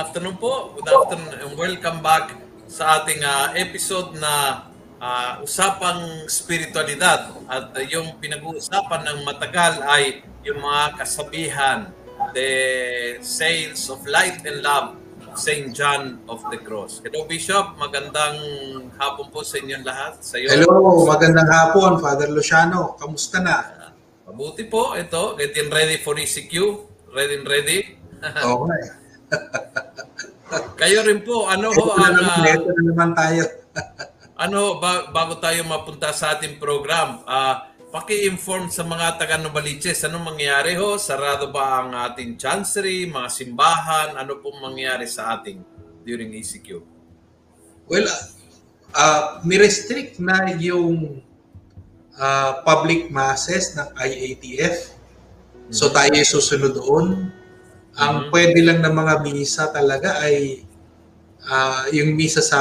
good afternoon po. Good afternoon and welcome back sa ating ah, episode na ah, usapang spiritualidad. At ah, yung pinag-uusapan ng matagal ay yung mga kasabihan, the sayings of light and love of St. John of the Cross. Hello Bishop, magandang hapon po sa inyong lahat. Sa iyo. Hello, magandang hapon, Father Luciano. Kamusta na? Mabuti po ito. Getting ready for ECQ. Ready and ready. Okay. Kayo rin po, ano ho ang... naman, ah, ito na naman tayo. Ano, ba- bago tayo mapunta sa ating program, ah paki-inform sa mga taga Novaliches, anong mangyayari ho? Sarado ba ang ating chancery, mga simbahan? Ano pong mangyayari sa ating during ECQ? Well, uh, restrict na yung ah, public masses ng IATF. So tayo susunod doon. Ang Mhm. pwede lang ng mga misa talaga ay ah, yung misa sa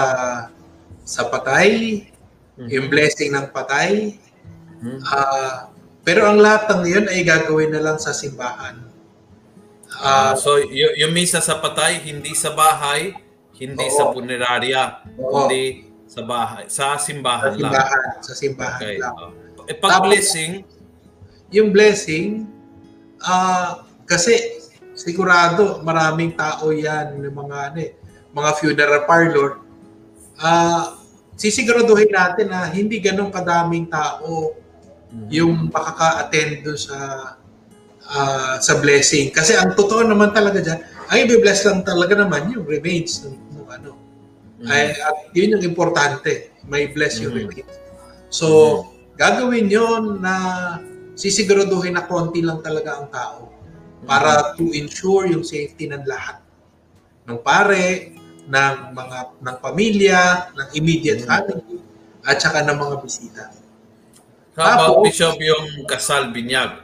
sa patay, yung blessing ng patay, Mhm. Ah, pero ang lahat ng yun ay gagawin na lang sa simbahan. Ah, Ah, so, y- yung misa sa patay, hindi sa bahay, hindi Oo. sa punerarya, Oo. hindi sa bahay, sa sa simbahan lang. simbahan, sa simbahan Okay. lang. ah. Eh, pag blessing, Yung blessing, ah kasi sigurado maraming tao yan, ng mga ano eh, mga funeral parlor. Ah, sisiguraduhin natin na hindi ganun kadaming tao yung makaka-attend doon sa ah, sa blessing. Kasi ang totoo naman talaga dyan, ang i-bless lang talaga naman yung remains ng, ng ano. Mhm. Ay, at yun yung importante. May bless yung Mhm. remains. So, gagawin yon na sisiguraduhin na konti lang talaga ang tao para to ensure yung safety ng lahat. Ng pare, ng mga ng pamilya, ng immediate Mhm. family, at saka ng mga bisita. How about Bishop yung kasal binyag?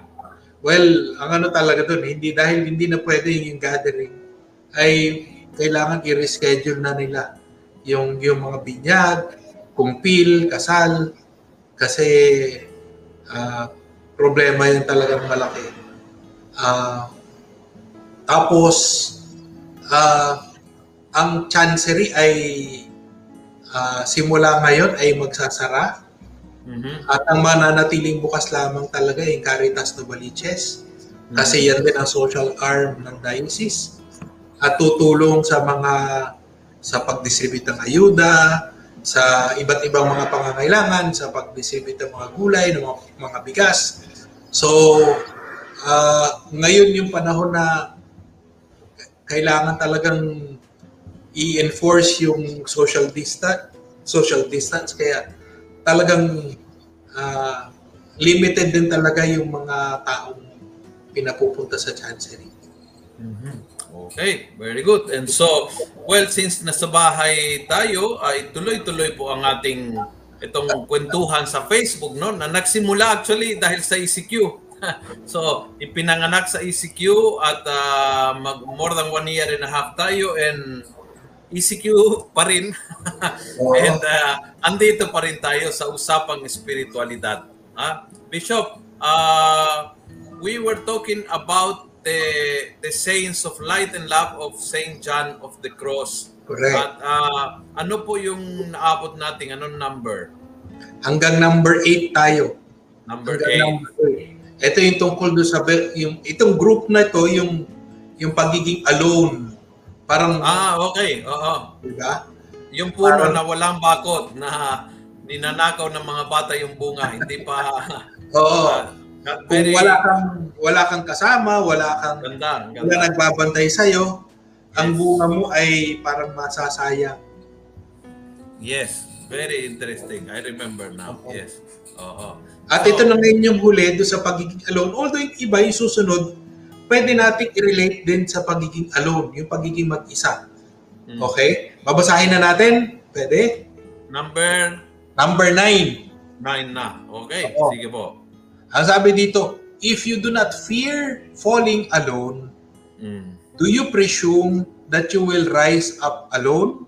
Well, ang ano talaga doon, hindi dahil hindi na pwede yung gathering, ay kailangan i-reschedule na nila yung yung mga binyag, kumpil, kasal, kasi ah, problema yan talagang malaki. Ah, tapos, ah, ang chancery ay ah, simula ngayon ay magsasara Mhm. at ang mananatiling bukas lamang talaga yung Caritas Novaliches. Kasi yan din ang social arm ng diocese. At tutulong sa mga sa pag-distribute ng ayuda, sa iba't ibang mga pangangailangan, sa pag-distribute ng mga gulay, ng mga, mga bigas. So, ah, ngayon yung panahon na kailangan talagang i-enforce yung social distance, social distance kaya talagang ah, limited din talaga yung mga taong pinapupunta sa chancery. Okay, very good. And so, well, since nasa bahay tayo, ay tuloy-tuloy po ang ating itong kwentuhan sa Facebook, no? Na nagsimula actually dahil sa ECQ. so, ipinanganak sa ECQ at ah, mag more than one year and a half tayo and ECQ pa rin. and ah, andito pa rin tayo sa usapang espiritualidad. Ah, Bishop, ah, we were talking about the the sayings of light and love of Saint John of the Cross. Correct. At ah, ano po yung naabot nating anong number? Hanggang number 8 tayo. Number Hanggang 8. Number 8. Ito yung tungkol doon sa yung itong group na ito yung yung pagiging alone. Parang Ah, okay. Oo. di ba? Yung puno Parang- na walang bakod na ninanakaw ng mga bata yung bunga, hindi pa Oo. not Kung wala kang wala kang kasama, wala kang ganda. wala ganda. nagbabantay sa ang Yes. bunga mo ay parang masasayang. Yes, very interesting. I remember now. Oo. Yes. Oo. At So, ito na ngayon yung huli doon sa pagiging alone. Although yung iba yung susunod, pwede nating i-relate din sa pagiging alone, yung pagiging mag-isa. mm. Okay? Babasahin na natin. Pwede? Number Number 9. 9 na. Okay, Oo. sige po. Ang sabi dito, if you do not fear falling alone, Mm. do you presume that you will rise up alone?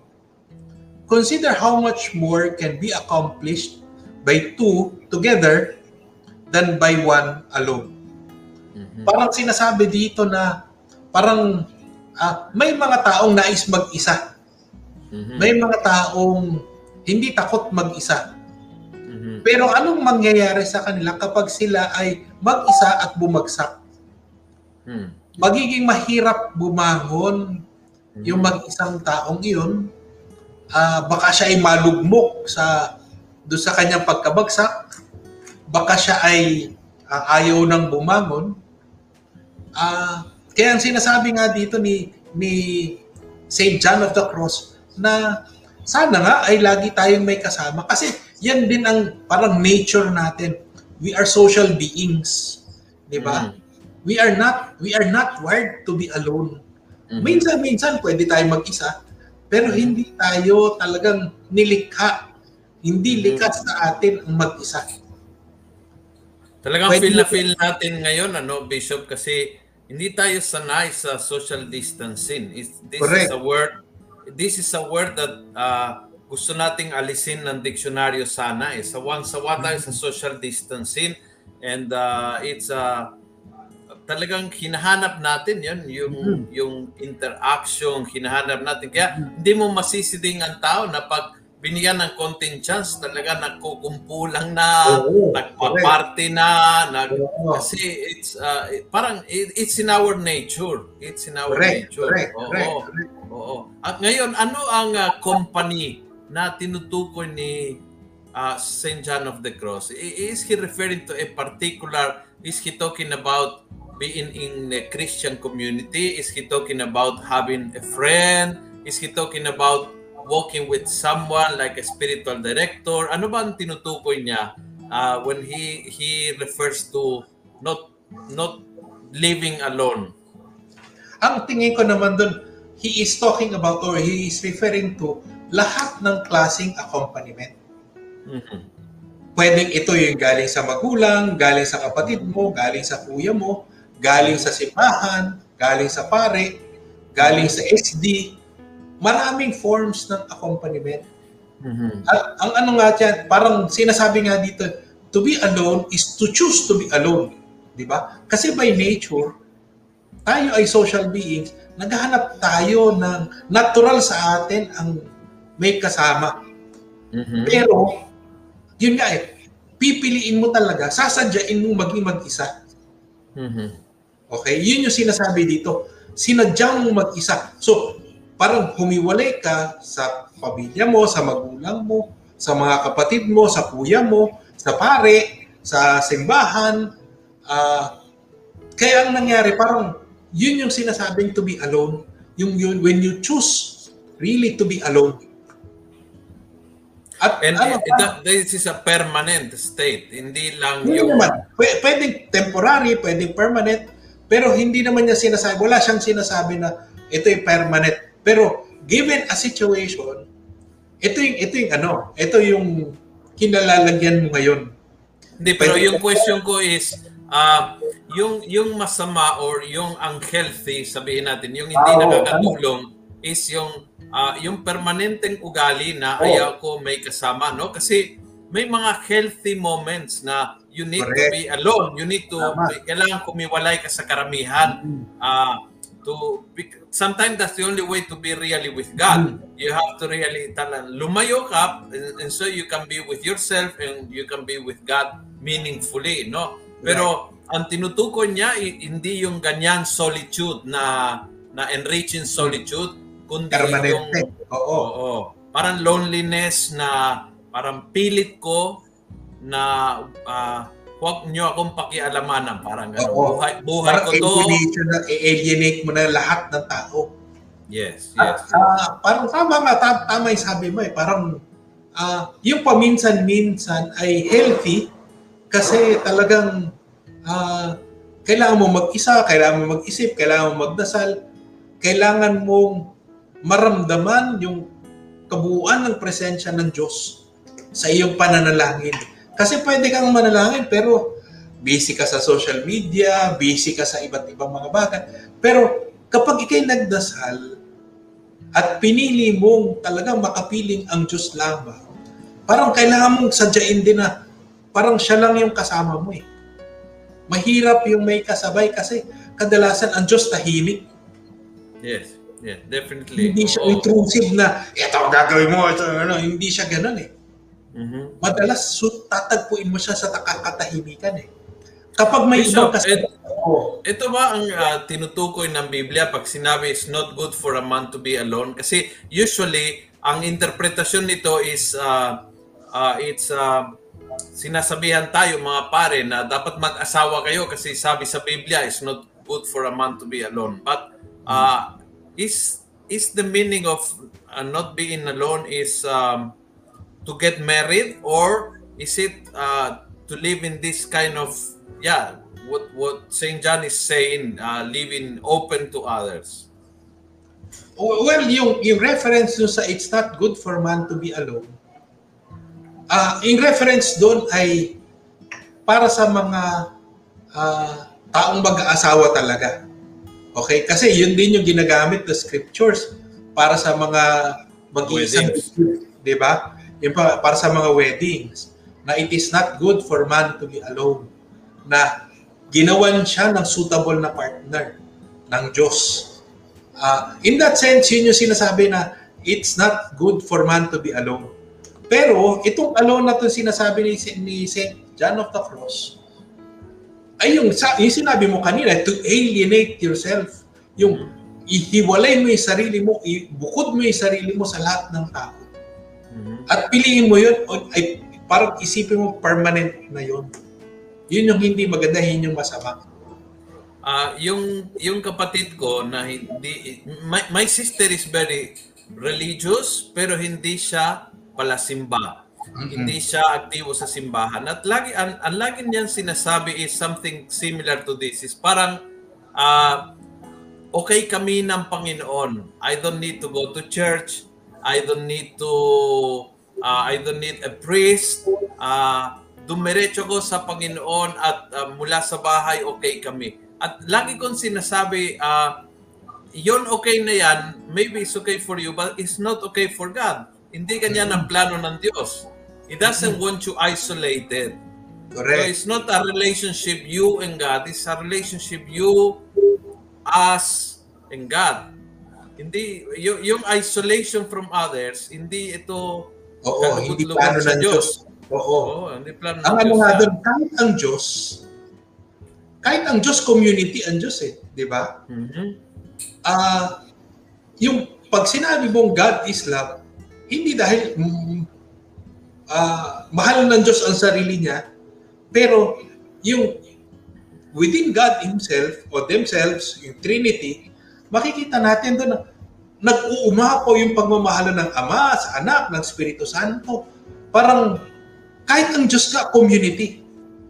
Consider how much more can be accomplished by two together than by one alone. Mhm. Parang sinasabi dito na parang ah, may mga taong nais mag-isa. Mhm. May mga taong hindi takot mag-isa. Mhm. Pero anong mangyayari sa kanila kapag sila ay mag-isa at bumagsak? Mm. Magiging mahirap bumangon yung mag-isang taong iyon. Ah, baka siya ay malugmok sa do sa kanyang pagkabagsak. Baka siya ay ah, ayaw nang bumangon. Ah, kaya ang sinasabi nga dito ni ni St. John of the Cross na sana nga ay lagi tayong may kasama kasi yan din ang parang nature natin. We are social beings. 'Di ba? Mhm. We are not we are not wired to be alone. Mhm. Minsan-minsan pwede tayo mag-isa, pero hindi tayo talagang nilikha. Hindi likas sa atin ang mag-isa. Talagang Pwede- feel na feel natin ngayon, ano, Bishop, kasi hindi tayo sanay sa social distancing. It's, this Correct. is a word this is a word that uh, gusto nating alisin ng diksyonaryo sana eh. Sawang-sawa tayo sa social distancing and uh, it's uh, talagang hinahanap natin yun, yung, yung interaction, hinahanap natin. Kaya hindi mo masisiding ang tao na pag binigyan ng konting chance, talaga nagkukumpulang na, Oo, nagpa-party na, nag, Oo. kasi it's uh, it- parang it- it's in our nature. It's in our Correct, nature. correct, Oo. correct, correct. Oo. At ngayon, ano ang uh, company na tinutukoy ni uh, St. John of the Cross? Is he referring to a particular, is he talking about being in a Christian community? Is he talking about having a friend? Is he talking about walking with someone like a spiritual director? Ano ba ang tinutukoy niya uh, when he he refers to not not living alone? Ang tingin ko naman doon, he is talking about or he is referring to lahat ng klaseng accompaniment. Mhm. Pwedeng ito yung galing sa magulang, galing sa kapatid mo, galing sa kuya mo, galing sa simbahan, galing sa pare, galing sa SD. Maraming forms ng accompaniment. Mhm. At ang ano nga dyan, parang sinasabi nga dito, to be alone is to choose to be alone. Di ba? Kasi by nature, tayo ay social beings, naghahanap tayo ng natural sa atin ang may kasama. Mhm. Pero, yun nga eh, pipiliin mo talaga, sasadyain mo maging mag-isa. Mhm. Okay? Yun yung sinasabi dito. Sinadya mong mag-isa. So, parang humiwalay ka sa pamilya mo, sa magulang mo, sa mga kapatid mo, sa kuya mo, sa pare, sa simbahan. Ah, kaya ang nangyari, parang yun yung sinasabing to be alone. Yung yun, when you choose really to be alone. At And ano, it- that, this is a permanent state. Hindi lang Hindi yung... naman. Pw- pwedeng temporary, pwedeng permanent, pero hindi naman niya sinasabi, wala siyang sinasabi na ito yung permanent. Pero given a situation, ito yung, ito yung ano, ito yung kinalalagyan mo ngayon. Hindi, pero Pwede- yung question ko is, ah, yung yung masama or yung unhealthy, sabihin natin, yung hindi oo, nakakatulong is yung ah, yung permanenteng ugali na Oo. ayaw ko may kasama, no? Kasi may mga healthy moments na you need Correct. to be alone. You need to, Tama. kailangan kumiwalay ka sa karamihan. Ah, to bec- sometimes that's the only way to be really with God. You have to really tala, lumayo ka and, and so you can be with yourself and you can be with God meaningfully, no? Pero ang tinutukoy niya hindi yung ganyan solitude na na enriching solitude kundi Permanente. yung Oo. Oo. Parang loneliness na parang pilit ko na ah, huwag nyo akong pakialamanan. Parang gano'n. Buhay, buhay Parang ko to. na, alienate mo na lahat ng tao. Yes, At, yes. ah, parang tama nga, ta- tama yung sabi mo eh. Parang ah, yung paminsan-minsan ay healthy kasi talagang ah, kailangan mo mag-isa, kailangan mo mag-isip, kailangan mo magdasal, kailangan mong maramdaman yung kabuuan ng presensya ng Diyos sa iyong pananalangin. Kasi pwede kang manalangin pero busy ka sa social media, busy ka sa iba't ibang mga bagay. Pero kapag ikay nagdasal at pinili mong talagang makapiling ang Diyos lamang, parang kailangan mong sadyain din na parang siya lang yung kasama mo eh. Mahirap yung may kasabay kasi kadalasan ang Diyos tahimik. Yes. Yes, definitely. Hindi siya Oo. intrusive na, ito ang gagawin mo, ito, ano, hindi siya ganun eh. Mhm. Madalas su- tatagpuin mo siya sa kakatahimikan eh. Kapag may Bishop, ibang kasabay, oh, Ito ba ang ah, tinutukoy ng Biblia pag sinabi it's not good for a man to be alone? Kasi usually, ang interpretasyon nito is uh, uh, it's uh, sinasabihan tayo mga pare na dapat mag-asawa kayo kasi sabi sa Biblia it's not good for a man to be alone. But uh, is is the meaning of uh, not being alone is um, to get married or is it uh, to live in this kind of yeah what what Saint John is saying uh, living open to others well, yung, yung reference dun sa it's not good for man to be alone, ah yung reference doon ay para sa mga ah, taong mag-aasawa talaga. Okay? Kasi yun din yung ginagamit na scriptures para sa mga mag-iisang di ba? Yung pa, para sa mga weddings na it is not good for man to be alone na ginawan siya ng suitable na partner ng Diyos. Ah, in that sense, yun yung sinasabi na it's not good for man to be alone. Pero itong alone na itong sinasabi ni, ni St. John of the Cross, ay yung, yung sinabi mo kanina, to alienate yourself. Yung ihiwalay mo yung sarili mo, ibukod mo yung sarili mo sa lahat ng tao. At piliin mo yun, o- ay parang isipin mo permanent na yun. Yun yung hindi maganda, yun yung masama. Ah, yung yung kapatid ko na hindi my, my sister is very religious pero hindi siya pala simba. Hindi siya aktibo sa simbahan. At lagi ang, ang lagi niyan sinasabi is something similar to this. Is parang ah, okay kami ng Panginoon. I don't need to go to church. I don't need to uh, I don't need a priest. Uh, dumiretso ko sa Panginoon at uh, mula sa bahay okay kami. At lagi kong sinasabi uh, yon okay na yan, maybe it's okay for you, but it's not okay for God. Hindi ganyan ang plano ng Diyos. He doesn't want you isolated. So Correct. it's not a relationship you and God. It's a relationship you, us, and God. Hindi, yung, yung isolation from others, hindi ito Oo, hindi plano ng Diyos. Oo. Oo, hindi plano ng Ang ano Diyos nga doon, kahit ang Diyos, kahit ang Diyos community ang Diyos eh, di ba? Mhm. Ah, yung pag sinabi mong God is love, hindi dahil mm, ah, mahal ng Diyos ang sarili niya, pero yung within God himself or themselves, yung Trinity, makikita natin doon na nag-uumapaw yung pagmamahal ng Ama, sa Anak, ng Espiritu Santo. Parang kahit ang Diyos ka, community.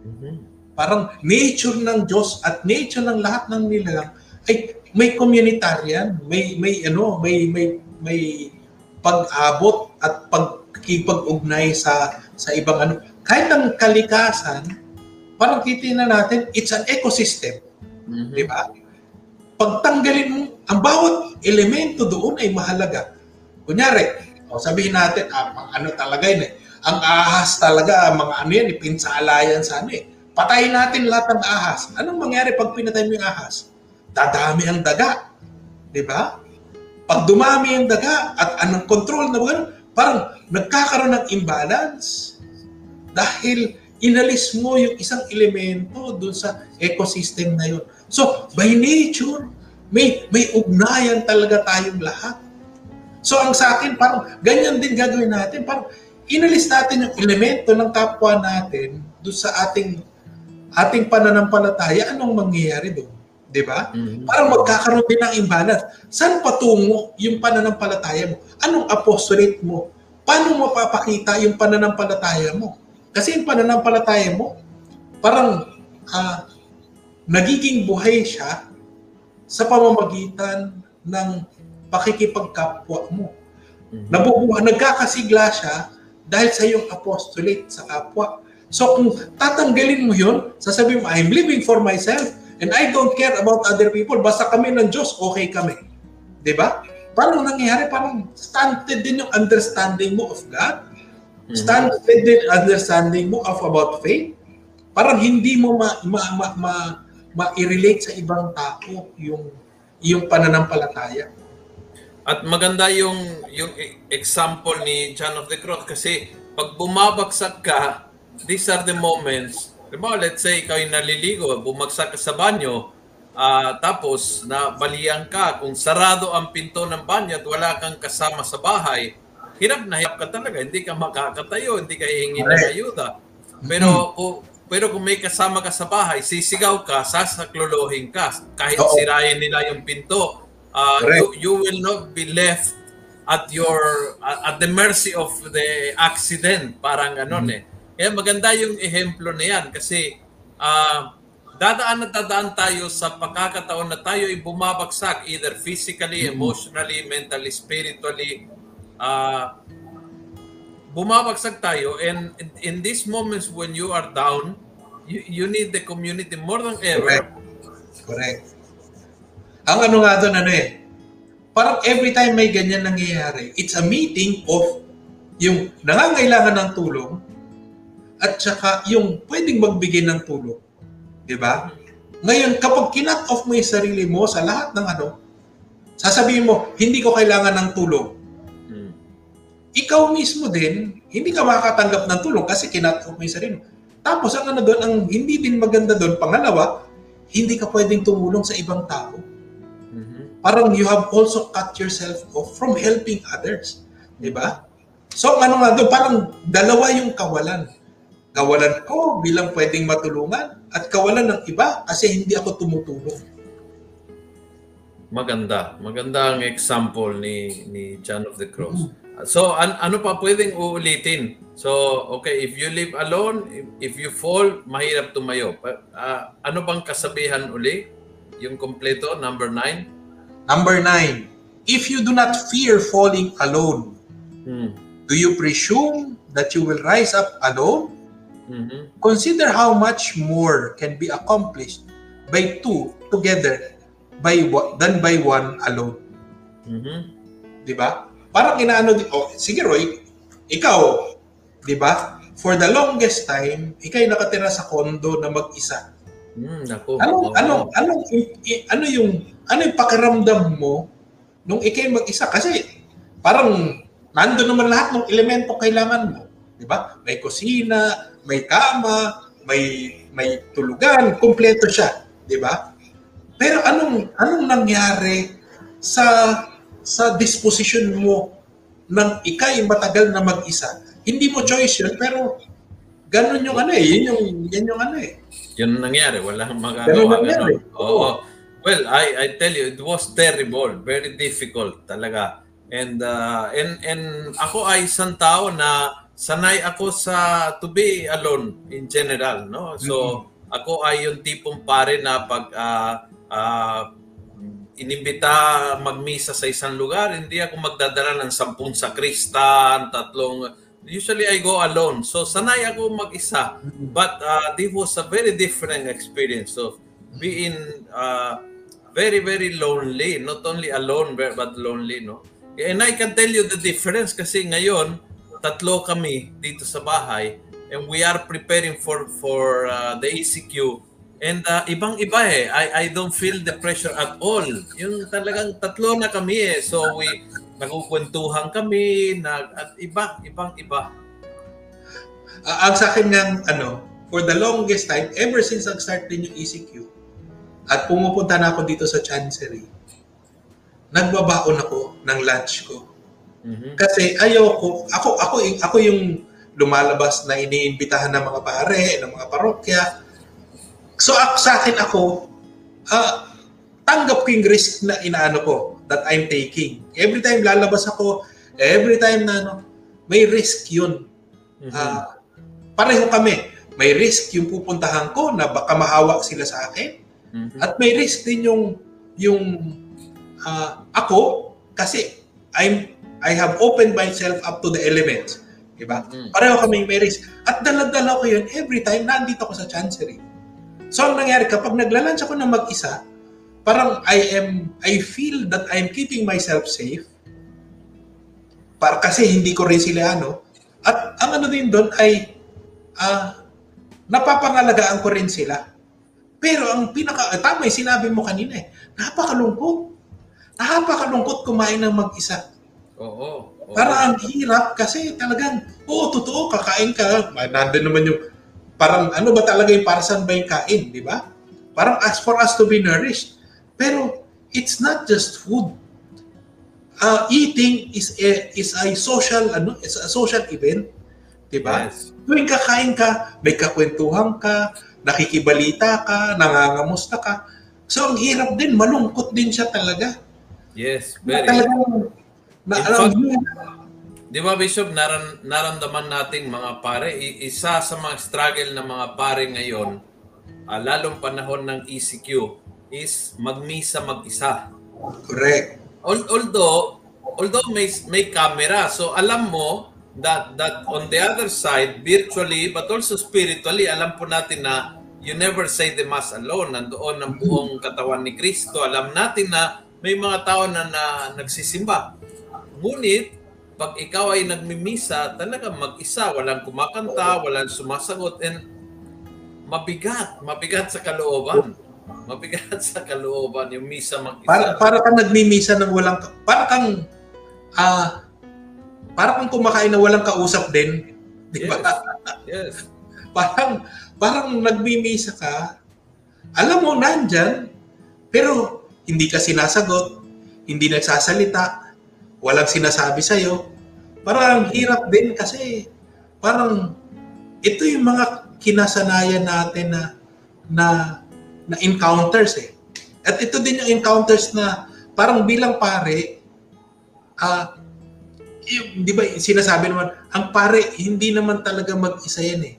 Mhm. Parang nature ng Diyos at nature ng lahat ng nilalang ay may communitarian, may may ano, may may may pag-abot at pagkipag-ugnay sa sa ibang ano. Kahit ang kalikasan, parang na natin, it's an ecosystem, Mhm. di ba? Pagtanggalin mo, ang bawat elemento doon ay mahalaga. Kunyari, o sabihin natin, ah, ano talaga yun eh, ang ahas talaga, mga ano yan, ipinsaalayan sa ano eh. Patayin natin lahat ng ahas. Anong mangyari pag pinatay mo yung ahas? Dadami ang daga. Di ba? Pag dumami ang daga at anong control na gano'n, parang nagkakaroon ng imbalance. Dahil inalis mo yung isang elemento doon sa ecosystem na yun. So, by nature, may, may ugnayan talaga tayong lahat. So, ang sa akin, parang ganyan din gagawin natin. Parang inalis natin yung elemento ng kapwa natin doon sa ating ating pananampalataya, anong mangyayari doon? Di ba? Mhm. Parang magkakaroon din ng imbalance. Saan patungo yung pananampalataya mo? Anong apostolate mo? Paano mo mapapakita yung pananampalataya mo? Kasi yung pananampalataya mo, parang ah, nagiging buhay siya sa pamamagitan ng pakikipagkapwa mo. Mhm. Nabubuhay, nagkakasigla siya dahil sa iyong apostolate sa kapwa. So kung tatanggalin mo yun, sasabihin mo, I'm living for myself and I don't care about other people. Basta kami ng Diyos, okay kami. Ba? Paano nangyayari? Parang stunted din yung understanding mo of God. Mhm. Stunted din understanding mo of about faith. Parang hindi mo ma, ma, ma, ma, ma-relate sa ibang tao yung yung pananampalataya. At maganda yung yung e- example ni John of the Cross kasi pag bumabagsak ka, these are the moments. Diba, let's say ikaw yung naliligo, bumagsak ka sa banyo, ah, tapos nabalian ka, kung sarado ang pinto ng banyo at wala kang kasama sa bahay, hirap na hirap ka talaga, hindi ka makakatayo, hindi ka hihingi ng ayuda. Pero kung pero kung may kasama ka sa bahay, sisigaw ka, sasaklolohin ka. Kahit Oo. sirayin nila yung pinto, uh, you, Correct. you will not be left at your at the mercy of the accident parang ganon eh kaya maganda yung ehemplo na yan kasi ah, dadaan at dadaan tayo sa pagkakataon na tayo ay bumabagsak either physically, emotionally, mentally, spiritually ah, bumabagsak tayo and in, these moments when you are down you, you need the community more than ever Correct. Correct. Ang ano nga doon, ano eh, parang every time may ganyan nangyayari, it's a meeting of yung nangangailangan ng tulong at saka yung pwedeng magbigay ng tulong. Di ba? Ngayon, kapag kinat off mo yung sarili mo sa lahat ng ano, sasabihin mo, hindi ko kailangan ng tulong. Ikaw mismo din, hindi ka makakatanggap ng tulong kasi kinat off mo yung sarili mo. Tapos ang ano doon, ang hindi din maganda doon, pangalawa, hindi ka pwedeng tumulong sa ibang tao. Mhm. Parang you have also cut yourself off from helping others. Di ba? So ano nga doon, parang dalawa yung kawalan. Kawalan ko bilang pwedeng matulungan at kawalan ng iba kasi hindi ako tumutulong. Maganda. Maganda ang example ni ni John of the Cross. So, an- ano pa pwedeng uulitin? So, okay, if you live alone, if, if you fall, mahirap tumayo. Ah, ano bang kasabihan uli? Yung kompleto, number nine? Number nine, if you do not fear falling alone, Hmm. do you presume that you will rise up alone? Mhm. Consider how much more can be accomplished by two together by one, than by one alone. Mhm. Di ba? Parang inaano din, oh, sige Roy, ikaw, di ba? For the longest time, ikay nakatira sa kondo na mag-isa. Naku. Oo. Ano, ano, ano, ano yung, ano yung pakiramdam mo nung ikay mag-isa? Kasi parang nando naman lahat ng elemento kailangan mo. Di ba? May kusina, may kama, may may tulugan, kumpleto siya, di ba? Pero anong anong nangyari sa sa disposition mo ng ikay matagal na mag-isa? Hindi mo choice yun, pero ganun yung ano eh, yun yung, yan yung ano eh. Yun ang nangyari. Walang Ganun magagawa. nangyari. Ganun. Oo. Well, I I tell you, it was terrible. Very difficult talaga. And uh, and and ako ay isang tao na sanay ako sa to be alone in general, no? So ako ay yung tipong pare na pag ah, ah, inimbita magmisa sa isang lugar, hindi ako magdadala ng sampung sakristan, tatlong Usually I go alone. So sanay ako mag-isa. But uh, this was a very different experience of being uh, very, very lonely. Not only alone, but but lonely, no? And I can tell you the difference kasi ngayon, tatlo kami dito sa bahay and we are preparing for for uh, the ECQ and uh, ibang-iba eh. I I don't feel the pressure at all. Yung talagang tatlo na kami eh. So we nagkukwentuhan kami, nag at iba, ibang-iba. Ah, ang sa akin ng ano, for the longest time, ever since nag-start din yung ECQ, at pumupunta na ako dito sa Chancery, nagbabaon ako ng lunch ko. Mhm. Kasi ayoko, ako, ako, ako yung lumalabas na iniimbitahan ng mga pare, ng mga parokya. So ako, sa akin ako, ah, tanggap ko yung risk na inaano ko, that I'm taking. Every time lalabas ako, every time na ano, may risk yun. Mhm. Ah, pareho kami. May risk yung pupuntahan ko na baka mahawa sila sa akin. Mhm. At may risk din yung yung ah, ako kasi I'm I have opened myself up to the elements. Diba? Mm. Pareho kami may risk. At dala-dala ko yun every time nandito ako sa chancery. So ang nangyari kapag naglalunch ako ng mag-isa, parang I am I feel that I'm keeping myself safe. Para kasi hindi ko rin sila ano. At ang ano din doon ay ah napapangalagaan ko rin sila. Pero ang pinaka, eh, tama yung sinabi mo kanina eh, napakalungkot. Napakalungkot kumain ng mag-isa. Oo. oo. Para ang hirap kasi talagang, oo, totoo, kakain ka. Nandun naman yung, parang ano ba talaga yung para saan ba yung kain, di ba? Parang as for us to be nourished. Pero it's not just food. Uh, eating is a, is a social ano is a social event, di ba? Yes. Tuwing kakain ka, may kakwentuhan ka, nakikibalita ka, nangangamusta ka. So ang hirap din, malungkot din siya talaga. Yes, Na very. talagang, na, In alam fact, Di ba, Bishop, naran, naramdaman nating mga pare, isa sa mga struggle ng mga pare ngayon, ah, lalong panahon ng ECQ, is magmisa mag-isa. correct. Al- although, although may, may camera, so alam mo that, that on the other side, virtually, but also spiritually, alam po natin na you never say the mass alone. Nandoon ang buong katawan ni Kristo. Alam natin na may mga tao na, na nagsisimba. Ngunit, pag ikaw ay nagmimisa, talaga mag-isa, walang kumakanta, walang sumasagot, and mabigat, mabigat sa kalooban. Mabigat sa kalooban yung misa mag-isa. Para para kang nagmimisa ng walang para kang ah para kang kumakain na walang kausap din, 'di ba? Yes. Parang parang nagmimisa ka. Alam mo nandyan, pero hindi ka sinasagot, hindi nagsasalita, walang sinasabi sa iyo. Parang ang hirap din kasi parang ito yung mga kinasanayan natin na na na encounters eh. At ito din yung encounters na parang bilang pare, ah, yung- di ba sinasabi naman, ang pare hindi naman talaga mag-isa yan eh.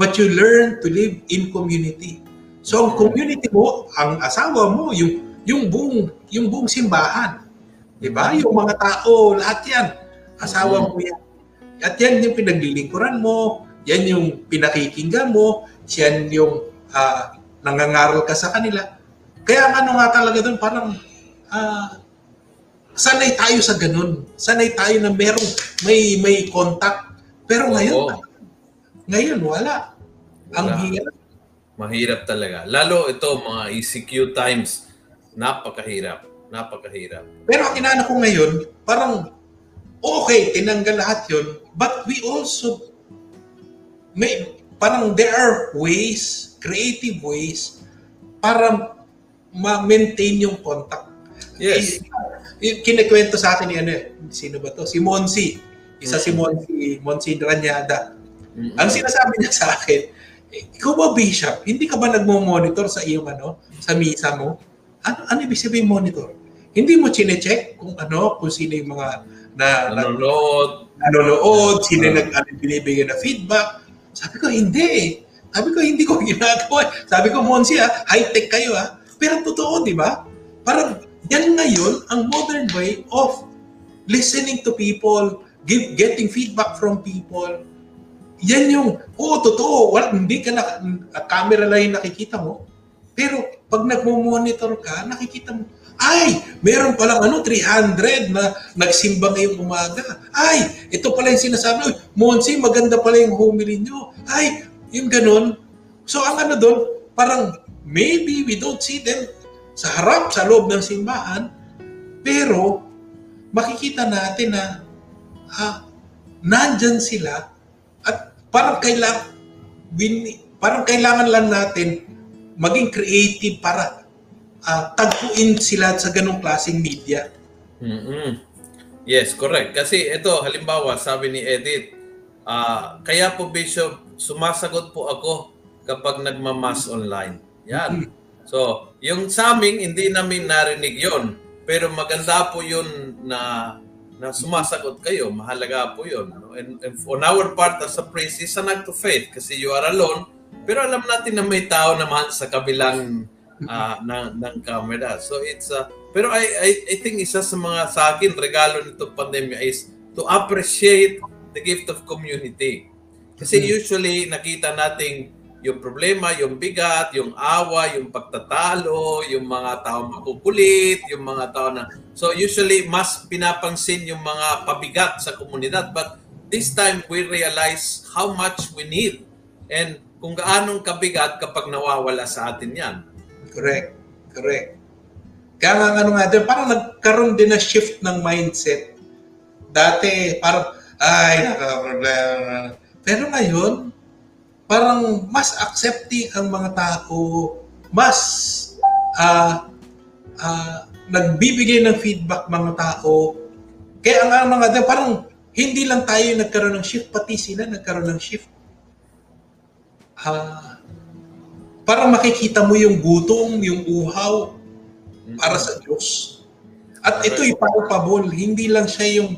But you learn to live in community. So ang community mo, ang asawa mo, yung yung buong yung buong simbahan. 'Di ba? Yung mga tao, lahat 'yan. Asawa mo 'yan. At yan yung pinaglilingkuran mo, yan yung pinakikinggan mo, yan yung ah, nangangaral ka sa kanila. Kaya ang ano nga talaga doon, parang ah, sanay tayo sa ganun. Sanay tayo na merong may may contact. Pero ngayon, Oo. ngayon wala. Ang Wala. hirap. Mahirap talaga. Lalo ito, mga ECQ times, napakahirap. Napakahirap. Pero ang inaano ko ngayon, parang okay, tinanggal lahat yun, but we also may parang there are ways, creative ways para ma-maintain yung contact. Yes. Y- Kinikwento sa akin ni ano sino ba to? Si Monsi. Isa si Mm. Monsi, Monsi Ranyada. Mm-mm. Ang sinasabi niya sa akin, ikaw ba bishop? Hindi ka ba nagmo-monitor sa iyong ano, sa misa mo? Ano ano ibig sabihin monitor? Hindi mo chine-check kung ano, kung sino yung mga na, na Nanonood. nanonood, sino yung Ah. nag ano, binibigyan na feedback. Sabi ko, hindi eh. Sabi ko, hindi ko ginagawa. Sabi ko, Monsi ah, high-tech kayo ah. Pero totoo, di ba? Parang yan ngayon ang modern way of listening to people, give, getting feedback from people. Yan yung, oo, totoo, wala, hindi ka na, camera lang yung nakikita mo. Pero pag nagmo-monitor ka, nakikita mo, ay, meron palang ano, 300 na nagsimba ngayong umaga. Ay, ito pala yung sinasabi. Monsi, maganda pala yung homily nyo. Ay, yung ganun. So, ang ano doon, parang maybe we don't see them sa harap, sa loob ng simbahan, pero makikita natin na ah, nandyan sila at parang kailangan, parang kailangan lang natin maging creative para uh, tagpuin sila sa ganong klaseng media. Mm-hmm. Yes, correct. Kasi ito, halimbawa, sabi ni Edith, uh, kaya po Bishop, sumasagot po ako kapag nagmamas online. Yan. Mm-hmm. So, yung sa amin, hindi namin narinig yon Pero maganda po yun na na sumasagot kayo. Mahalaga po yun. And, and on our part as a priest, it's an act of faith kasi you are alone. Pero alam natin na may tao naman sa kabilang uh, ng, ng camera. So it's uh, pero I, I I think isa sa mga sa akin regalo nito pandemya is to appreciate the gift of community. Kasi mm-hmm. usually nakita nating yung problema, yung bigat, yung awa, yung pagtatalo, yung mga tao makukulit, yung mga tao na... So usually, mas pinapansin yung mga pabigat sa komunidad. But this time, we realize how much we need and kung gaanong kabigat kapag nawawala sa atin yan. Correct. Correct. Kaya nga ano nga parang nagkaroon din na shift ng mindset. Dati, parang, ay, naka-problema. Pero ngayon, parang mas accepting ang mga tao, mas uh, uh, nagbibigay ng feedback mga tao. Kaya ang, ang mga parang hindi lang tayo nagkaroon ng shift, pati sila nagkaroon ng shift. Uh, parang makikita mo yung gutom, yung uhaw para sa Diyos. At ito'y palpable, hindi lang siya yung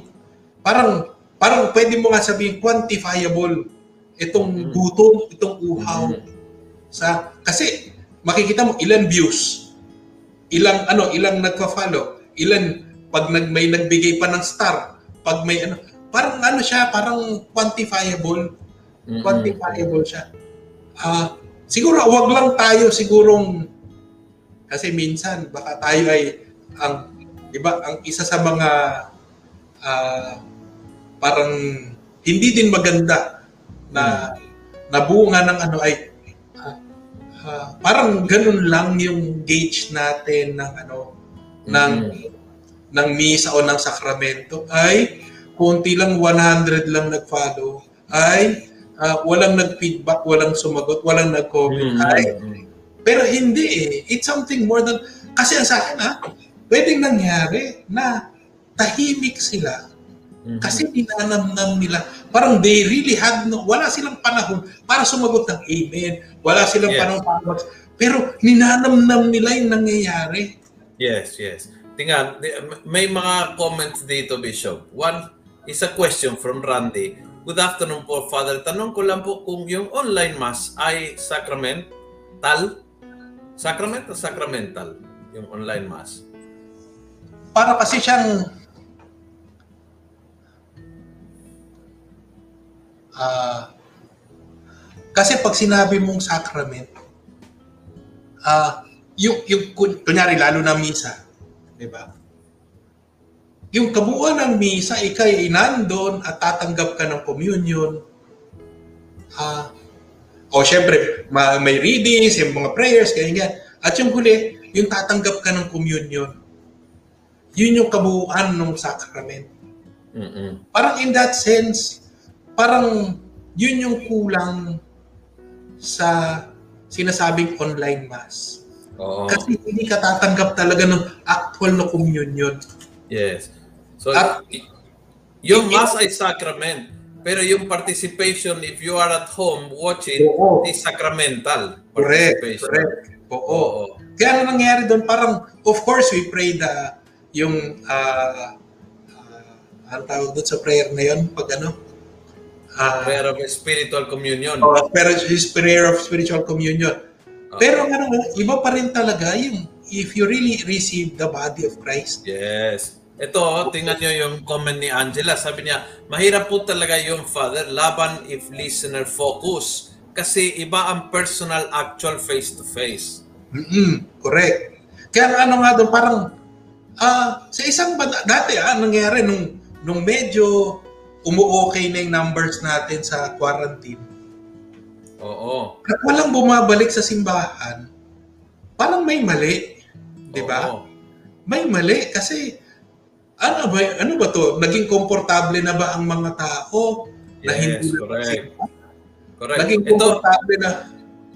parang parang pwede mo nga sabihin quantifiable itong mm. gutom, itong uhaw. Mm. Sa kasi makikita mo ilan views, ilang ano, ilang nagfa-follow, ilan pag nag may nagbigay pa ng star, pag may ano, parang ano siya, parang quantifiable. Mm-hmm. Quantifiable siya. Ah, uh, Siguro wag lang tayo sigurong kasi minsan baka tayo ay ang 'di ba ang isa sa mga uh, parang hindi din maganda na nabunga ng ano ay uh, uh, parang ganun lang yung gauge natin ng ano mm-hmm. ng ng misa o ng sakramento ay konti lang 100 lang nag-follow ay uh, walang nag-feedback, walang sumagot, walang nag-comment. Mm-hmm. Ay, pero hindi eh. It's something more than... Kasi ang sa akin ha, pwedeng nangyari na tahimik sila mm-hmm. kasi ninanamnam nila. Parang they really had no... Wala silang panahon para sumagot ng amen. Wala silang yes. panahon para Pero ninanamnam nila yung nangyayari. Yes, yes. Tingnan, may mga comments dito, Bishop. One is a question from Randy Good afternoon po, Father. Tanong ko lang po kung yung online mass ay sacramental? Sacrament o sacramental? Yung online mass? Para kasi siyang uh, kasi pag sinabi mong sacrament, uh, yung, yung, kunyari, lalo na misa, di ba? Yung kabuuan ng misa, ikay nandun at tatanggap ka ng communion. Uh, o syempre, ma- may readings, yung mga prayers, ganyan. At yung huli, yung tatanggap ka ng communion. Yun yung kabuuan ng sacrament. Mm-mm. Parang in that sense, parang yun yung kulang sa sinasabing online mass. Oo. Kasi hindi ka tatanggap talaga ng actual na communion. Yes. So, At, yung mass ay sacrament. Pero yung participation, if you are at home watching, oo. is sacramental participation. Correct, correct. Oo. oo. Kaya ano nangyari doon, parang, of course, we pray the, yung, uh, uh, ang tawag doon sa prayer na yun, pag ano? Uh, prayer of spiritual communion. Oh, prayer, prayer of spiritual communion. Okay. Pero ano, iba pa rin talaga yung if you really receive the body of Christ. Yes. Ito, tingnan nyo yung comment ni Angela. Sabi niya, mahirap po talaga yung father laban if listener focus. Kasi iba ang personal actual face-to-face. Mm-mm, correct. Kaya ano nga doon, parang ah sa isang banda, dati ah, nangyari nung, nung medyo umu-okay na yung numbers natin sa quarantine, Oo. at walang bumabalik sa simbahan, parang may mali. Di ba? May mali kasi ano ba ano ba to? Naging komportable na ba ang mga tao na Yes, hindi na correct. Correct. Naging Ito, komportable na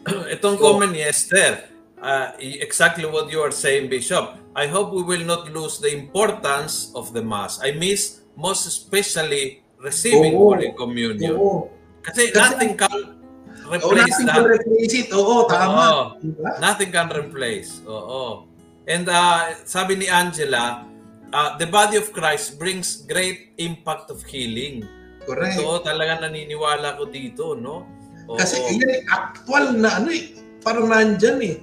itong comment ni Esther, uh, exactly what you are saying, Bishop. I hope we will not lose the importance of the Mass. I miss most especially receiving Oo. Holy Communion. Oo. Kasi, Kasi- nothing can replace natin that. to replace it. Oo, tama. Oo. Diba? Nothing can replace. Oo. And uh, sabi ni Angela, uh, the body of Christ brings great impact of healing. Correct. So, talaga naniniwala ko dito, no? Oo. Kasi yan, actual na ano eh. Parang nandyan eh.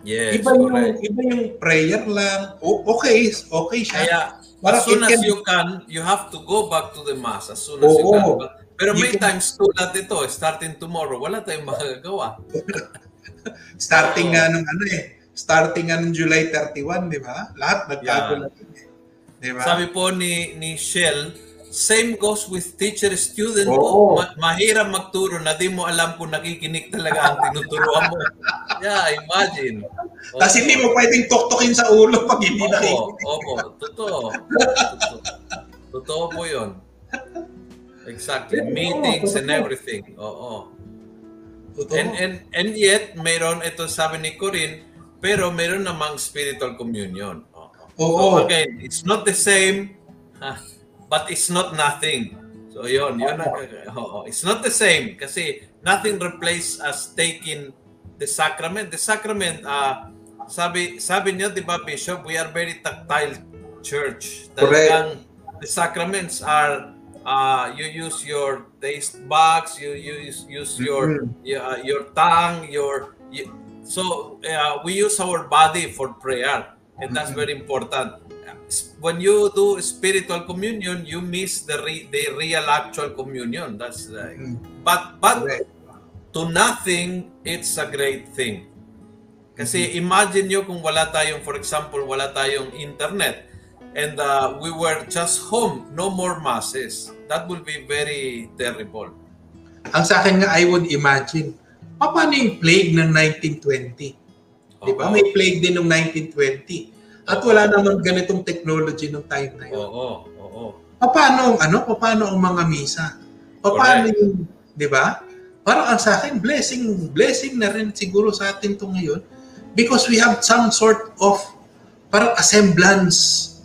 yes, iba yung, correct. iba yung prayer lang. O, okay, okay siya. Kaya, Parang as soon as can- you can, you have to go back to the Mass as soon as you Oo. can. Pero You may can- times tulad ito, starting tomorrow, wala tayong magagawa. Starting nga ng ano eh. Starting nga ng July 31, di ba? Lahat nagkagulat. eh. Di ba? Sabi po ni ni Shell, same goes with teacher-student Oo. po. Ma- mahirap magturo na di mo alam kung nakikinig talaga ang tinuturuan mo. yeah, imagine. Oo. Tapos hindi mo pwedeng tuktukin sa ulo pag hindi Opo, nakikinig. opo, totoo. totoo. Totoo po yun. Exactly. Meetings and everything. Oo. Totoo. And, and, and yet, mayroon, ito sabi ni Corinne, pero mayroon namang spiritual communion. Oo. So again, it's not the same, ha, but it's not nothing. So yun, yun ang, oo. It's not the same kasi nothing replaces us taking the sacrament. The sacrament, ah, sabi sabi niyo, di ba, Bishop, we are very tactile church. Talagang the sacraments are uh, you use your taste buds, you use use your uh, your tongue, your you, so uh, we use our body for prayer, and that's very important. When you do spiritual communion, you miss the re, the real actual communion. That's uh, Mm. but but Correct. to nothing, it's a great thing. Kasi imagine nyo kung wala tayong, for example, wala tayong internet and uh, we were just home, no more masses. That will be very terrible. Ang sa akin nga, I would imagine, pa- paano yung plague ng 1920? Di ba? May plague din ng 1920. At wala namang ganitong technology ng time na yun. Oo, oo. Paano, ano, paano ang mga misa? Paano yung, di ba? Parang ang sa akin, blessing, blessing na rin siguro sa atin to ngayon because we have some sort of parang assemblance,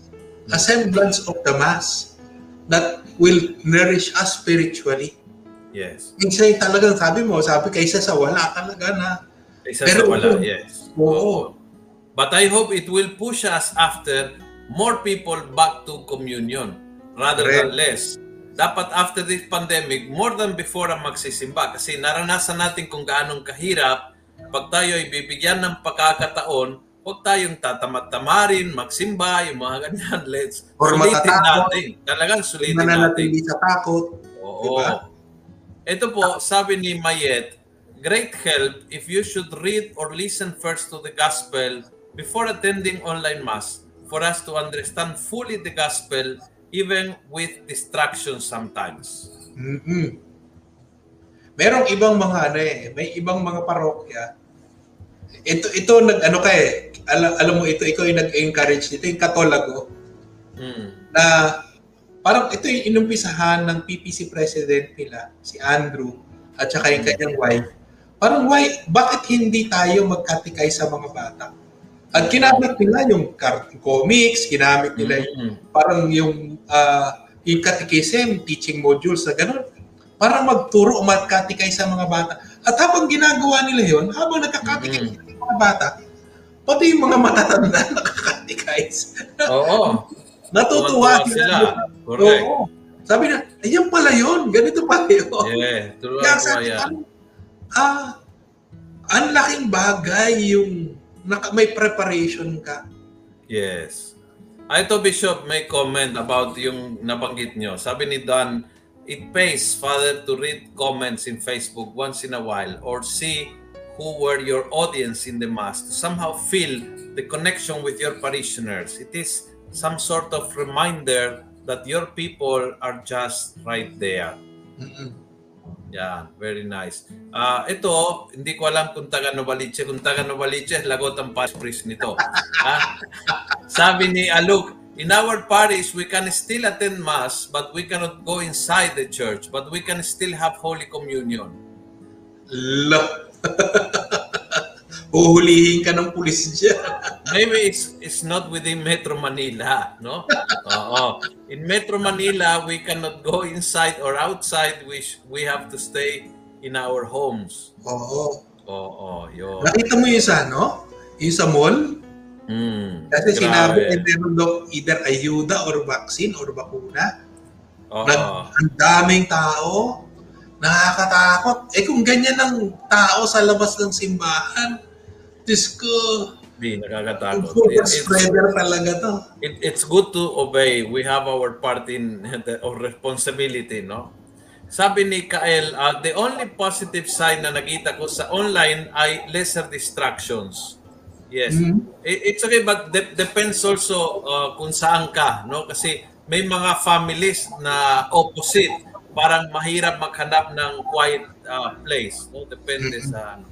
assemblance of the Mass that will nourish us spiritually. Yes. Kasi talagang sabi mo, sabi kaysa sa wala talaga na. Isa Pero sa wala, ito- yes. Oo. But I hope it will push us after more people back to communion rather than Correct. less. Dapat after this pandemic, more than before ang magsisimba. Kasi naranasan natin kung gaanong kahirap pag tayo ay bibigyan ng pagkakataon, huwag tayong tatamad-tamarin, magsimba, yung mga ganyan. Let's Or sulitin matatakot. natin. Talagang sulitin natin. Mananatili sa takot. Oo. Diba? Ito po, sabi ni Mayet, great help if you should read or listen first to the gospel before attending online mass for us to understand fully the gospel even with distractions sometimes. mm Merong ibang mga ano eh, may ibang mga parokya. Ito ito nag ano ka eh, alam, alam mo ito ikaw yung nag-encourage dito yung Katolago Mm. na parang ito yung inumpisahan ng PPC president nila, si Andrew at saka yung kanyang wife. Parang why bakit hindi tayo magkatikay sa mga bata? At ginamit nila yung comics, ginamit nila yung Mm. parang yung ah, yung catechism, teaching modules na gano'n. Para magturo o magkatikay sa mga bata. At habang ginagawa nila yon, habang nagkakatikay Mm. sa mga bata, pati yung mga matatanda nakakatikay. Oo. Natutuwa sila. Correct. Oo. Sabi na, ayun pala yun, ganito pala yun. Yeah, turuan Kaya sa akin. Ah, ang laking bagay yung naka, may preparation ka. Yes. Ah, ito, Bishop, may comment about yung nabanggit nyo. Sabi ni Don, it pays, Father, to read comments in Facebook once in a while or see who were your audience in the Mass to somehow feel the connection with your parishioners. It is some sort of reminder that your people are just right there. Mm-mm. Yan, very nice. Ah, ito, hindi ko alam kung taga Novaliches. Kung taga Novaliches, lagot ang priest nito. Ha? Sabi ni Aluk, in our parish, we can still attend Mass, but we cannot go inside the church, but we can still have Holy Communion. Lo. Huhulihin ka ng pulis dyan. Maybe it's, it's not within Metro Manila, no? Oo. In Metro Manila, we cannot go inside or outside. We, we have to stay in our homes. Oo. Oo, yun. Nakita mo yung sa ano? Yung sa mall? Mm, Kasi grabe. sinabi eh, meron daw either ayuda or vaccine or bakuna. Oo. Nag, ang daming tao. Nakakatakot. Eh kung ganyan ang tao sa labas ng simbahan, Diyos ko, Hindi, nakakatakot. super spreader talaga to. it- it's good to obey. We have our part in the of responsibility, no? Sabi ni Kael, uh, the only positive sign na nakita ko sa online ay lesser distractions. Yes. Mhm. I- It's okay, but de- depends also uh, kung saan ka, no? Kasi may mga families na opposite. Parang mahirap maghanap ng quiet uh, place, no? Depende sa ano.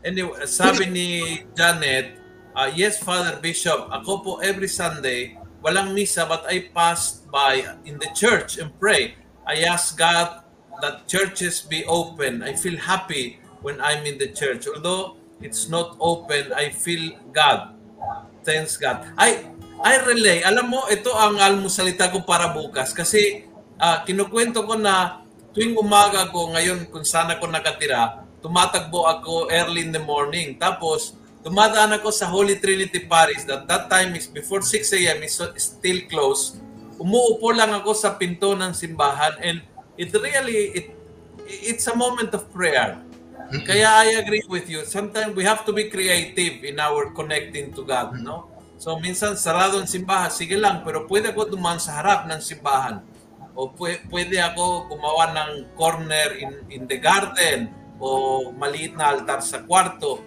Anyway, sabi ni Janet, uh, yes, Father Bishop, ako po every Sunday, walang misa, but I pass by in the church and pray. I ask God that churches be open. I feel happy when I'm in the church. Although it's not open, I feel God. Thanks God. I I relay. Alam mo, ito ang almusalita ko para bukas kasi ah, kinukwento ko na tuwing umaga ko ngayon kung saan ako nakatira, tumatakbo ako early in the morning. Tapos dumadaan ako sa Holy Trinity Parish that that time is before 6 a.m. is still closed. Umuupo lang ako sa pinto ng simbahan and it really it it's a moment of prayer. Kaya I agree with you. Sometimes we have to be creative in our connecting to God, no? So minsan sarado ang simbahan, sige lang, pero pwede ako dumaan sa harap ng simbahan. O pwe- pwede ako gumawa ng corner in, in the garden o maliit na altar sa kwarto.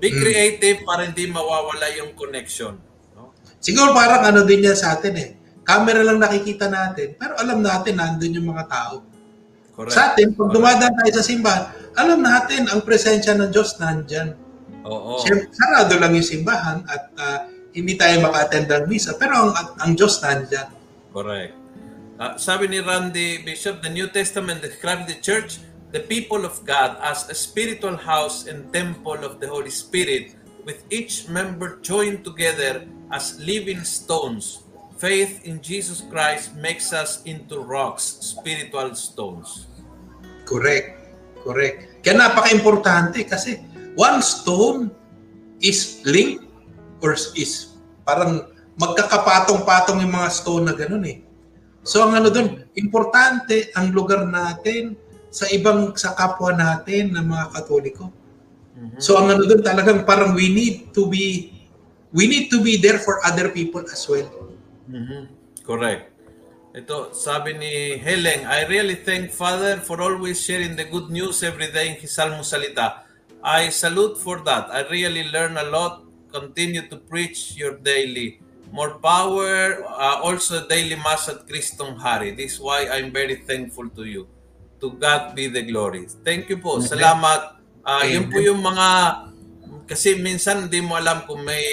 Be Mm. creative para hindi mawawala yung connection. No? Siguro parang ano din yan sa atin eh. Camera lang nakikita natin, pero alam natin nandun yung mga tao. Correct. Sa atin, pag dumadaan tayo sa simbahan, alam natin ang presensya ng Diyos nandyan. Oo. Siyempre, sarado lang yung simbahan at ah, hindi tayo maka-attend ng misa, pero ang, ang Diyos nandyan. Correct. Uh, sabi ni Randy Bishop, the New Testament describes the church, the people of God, as a spiritual house and temple of the Holy Spirit, with each member joined together as living stones. Faith in Jesus Christ makes us into rocks, spiritual stones. Correct. Correct. Kaya napaka-importante kasi one stone is linked or is parang magkakapatong-patong yung mga stone na ganun eh. So ang ano doon, importante ang lugar natin sa ibang sa kapwa natin na mga Katoliko. So ang ano doon talagang parang we need to be we need to be there for other people as well. Mhm. Correct. Ito, sabi ni Helen, I really thank Father for always sharing the good news every day in his Salita. I salute for that. I really learn a lot. Continue to preach your daily. More power, uh, also daily Mass at Kristong Hari. This is why I'm very thankful to you. To God be the glory. Thank you po. Salamat. Uh, yun po yung mga, kasi minsan hindi mo alam kung may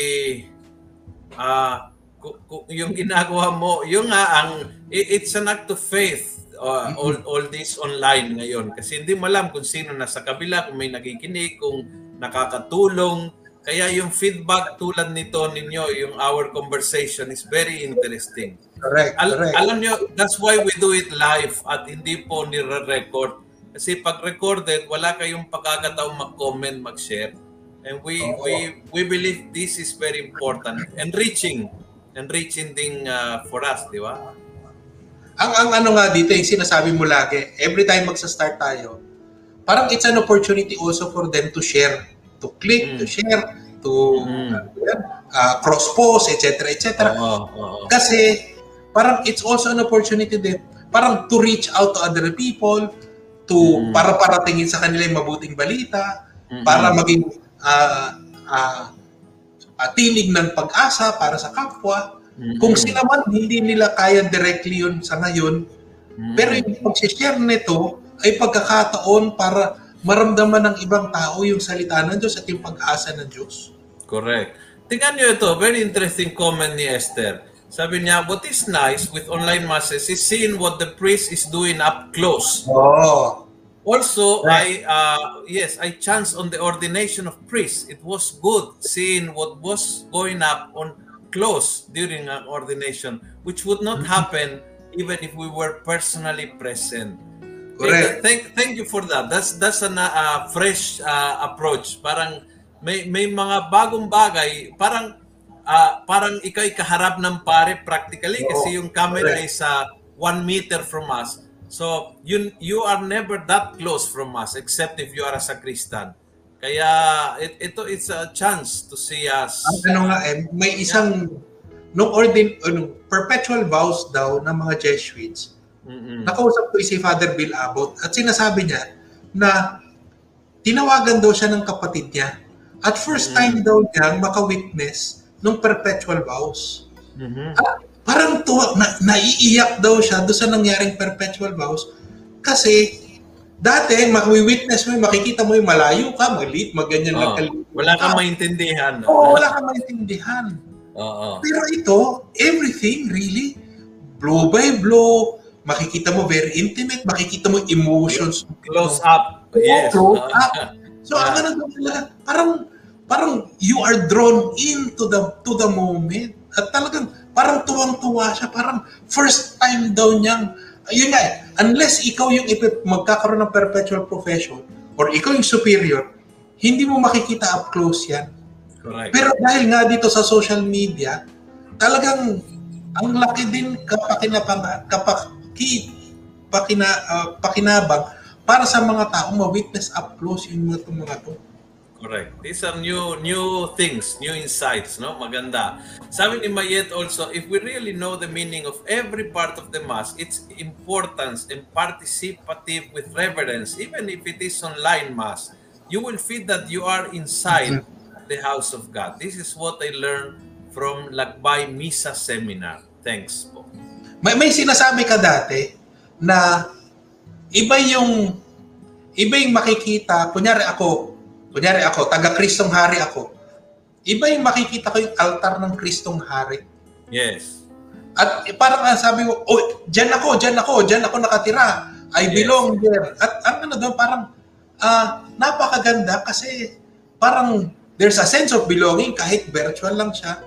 ah ku- yung ginagawa mo, yung nga ang it's an act of faith uh, all all this online ngayon kasi hindi mo alam kung sino nasa kabila, kung may nakikinig, kung nakakatulong. Kaya yung feedback tulad nito ninyo, yung our conversation is very interesting. Correct, Al- correct. alam nyo, that's why we do it live at hindi po nire-record. Kasi pag recorded, wala kayong pagkakataong mag-comment, mag-share. And we Oo. we we believe this is very important. Enriching. Enriching din uh, for us, di ba? Ang ang ano nga dito, yung sinasabi mo lagi, every time magsa-start tayo, parang it's an opportunity also for them to share, to click, Mm. to share, to Mm. uh, cross-post, etc., etc. Oo, oo. Kasi parang it's also an opportunity din, parang to reach out to other people, to Mm. para paratingin sa kanila yung mabuting balita. Mm-mm. para maging ah ah, ah, tinig ng pag-asa para sa kapwa. Mm-mm. Kung sila man hindi nila kaya directly yun sa ngayon, Mm-mm. pero yung pag-share nito ay pagkakataon para maramdaman ng ibang tao yung salita ng Diyos at yung pag-asa ng Diyos. Correct. Tingnan nyo ito, very interesting comment ni Esther. Sabi niya, what is nice with online masses is seeing what the priest is doing up close. Oh. Also, Right. I uh, yes, I chanced on the ordination of priests. It was good seeing what was going up on close during an ordination, which would not happen even if we were personally present. Correct. Thank, thank you for that. That's that's a uh, fresh uh, approach. Parang may may mga bagong bagay. Parang ah, parang ikaw kaharap ng pare practically Oo. kasi yung camera Correct. is uh, one meter from us. So, you, you are never that close from us except if you are a sacristan. Kaya, it, ito, it's a chance to see us. Ang ano nga eh, may isang nung ordin ano, perpetual vows daw ng mga Jesuits. Mm-mm. Nakausap ko si Father Bill Abbott at sinasabi niya na tinawagan daw siya ng kapatid niya. At first time daw niya maka-witness ng perpetual vows. Mhm. At parang tuwa, na, naiiyak daw siya doon sa nangyaring perpetual vows kasi dati maki-witness mo, makikita mo yung malayo ka, maliit, maganyan lang. Oh, wala kang maintindihan. Oo, wala kang maintindihan. Oo. Pero ito, everything really, blow by blow, makikita mo very intimate, makikita mo emotions. Close up. Yes. Close up. So Yeah. ang ano talaga, parang parang you are drawn into the to the moment. At talagang parang tuwang-tuwa siya, parang first time daw niyang ayun nga, eh, unless ikaw yung magkakaroon ng perpetual profession or ikaw yung superior, hindi mo makikita up close yan. Correct. Pero dahil nga dito sa social media, talagang ang laki din kapakinabang kapaki pakina ah, pakinabang para sa mga tao ma-witness up close yung mga itong mga to. Correct. These are new new things, new insights, no? Maganda. Sabi ni Mayet also, if we really know the meaning of every part of the Mass, its importance and participative with reverence, even if it is online Mass, you will feel that you are inside the house of God. This is what I learned from Lakbay Misa Seminar. Thanks po. May may sinasabi ka dati na iba yung iba yung makikita, kunyari ako, kunyari ako, taga Kristong Hari ako. Iba yung makikita ko yung altar ng Kristong Hari. Yes. At parang ang sabi mo, oh, dyan ako, dyan ako, dyan ako nakatira. I Yes. belong there. At ang ano doon, parang ah, napakaganda kasi parang there's a sense of belonging kahit virtual lang siya.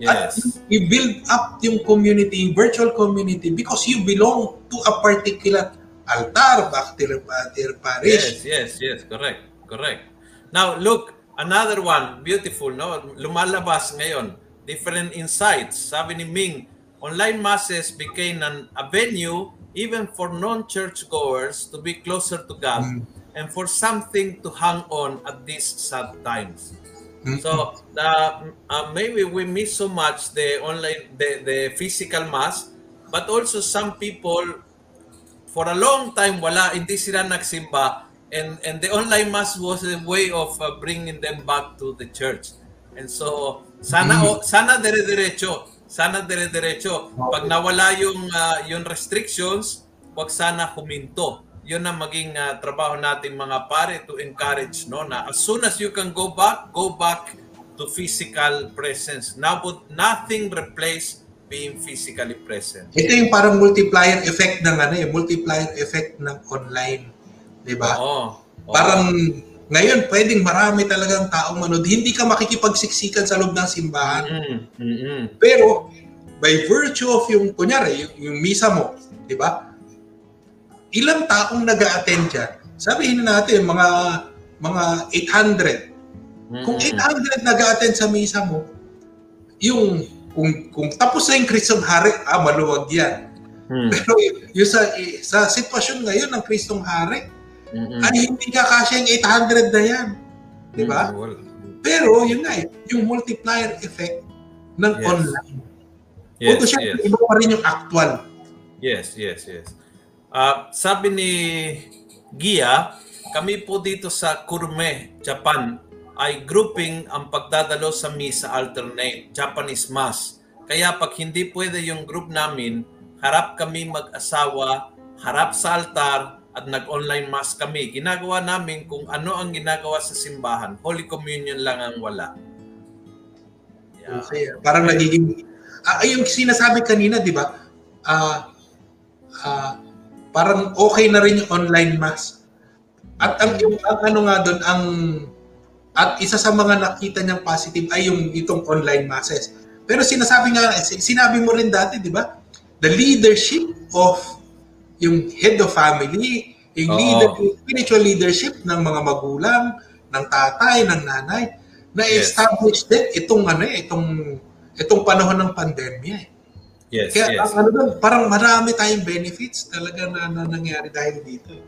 At Yes. you build up yung community, yung virtual community because you belong to a particular altar, pater, parish. Yes, yes, yes, correct, correct. Now, look, another one, beautiful, no? Lumalabas ngayon, different insights. Sabi ni Ming, online masses became an a venue even for non-church goers to be closer to God Mm. and for something to hang on at these sad times. Mm. So, the, uh, maybe we miss so much the online, the, the physical mass, but also some people for a long time wala hindi sila nagsimba and and the online mass was a way of uh, bringing them back to the church. And so sana o, sana dire-diretso sana dire-diretso. Pag nawala yung uh, yung restrictions wag sana huminto yun ang maging uh, trabaho natin mga pare to encourage no na as soon as you can go back go back to physical presence now but nothing replace being physically present Ito yung parang multiplier effect ng ano eh, multiplier effect ng online. 'Di ba? Oo. Oo. Parang ngayon pwedeng marami talagang taong manood. Hindi ka makikipagsiksikan sa loob ng simbahan. Mm, mm, mm. Pero by virtue of yung kunyari yung, yung misa mo, 'di ba? Ilang taong nag-a-attend diyan? Sabihin na natin mga mga 800. Kung Mm, 800 nag-a-attend sa misa mo, yung kung kung tapos na yung Kristong Hari, ah maluwag 'yan. mm, Pero yung sa sa sitwasyon ngayon ng Kristong Hari, mm, ay hindi ka kasya yung 800 na 'yan. 'Di ba? mm, well, Pero yun nga eh, yung multiplier effect ng Yes. online. Yes, Although syempre, yes. iba pa rin yung actual. Yes, yes, yes. Ah, sabi ni Gia, kami po dito sa Kurme, Japan, ay grouping ang pagdadalo sa misa alternate, Japanese Mass. Kaya pag hindi pwede yung group namin, harap kami mag-asawa, harap sa altar, at nag-online mass kami. Ginagawa namin kung ano ang ginagawa sa simbahan. Holy Communion lang ang wala. Yeah. Okay. Parang nagiging... Uh, yung sinasabi kanina, di ba? Uh, uh, parang okay na rin yung online mass. At ang, yung, ang ano nga doon, ang at isa sa mga nakita niyang positive ay yung itong online masses. Pero sinasabi nga, sinabi mo rin dati, di ba? The leadership of yung head of family, yung Oo. leader, spiritual leadership ng mga magulang, ng tatay, ng nanay, na establish yes. din itong ano eh, itong itong panahon ng pandemya eh. Yes, Kaya yes. ano doon, parang marami tayong benefits talaga na, na nangyari dahil dito. Eh.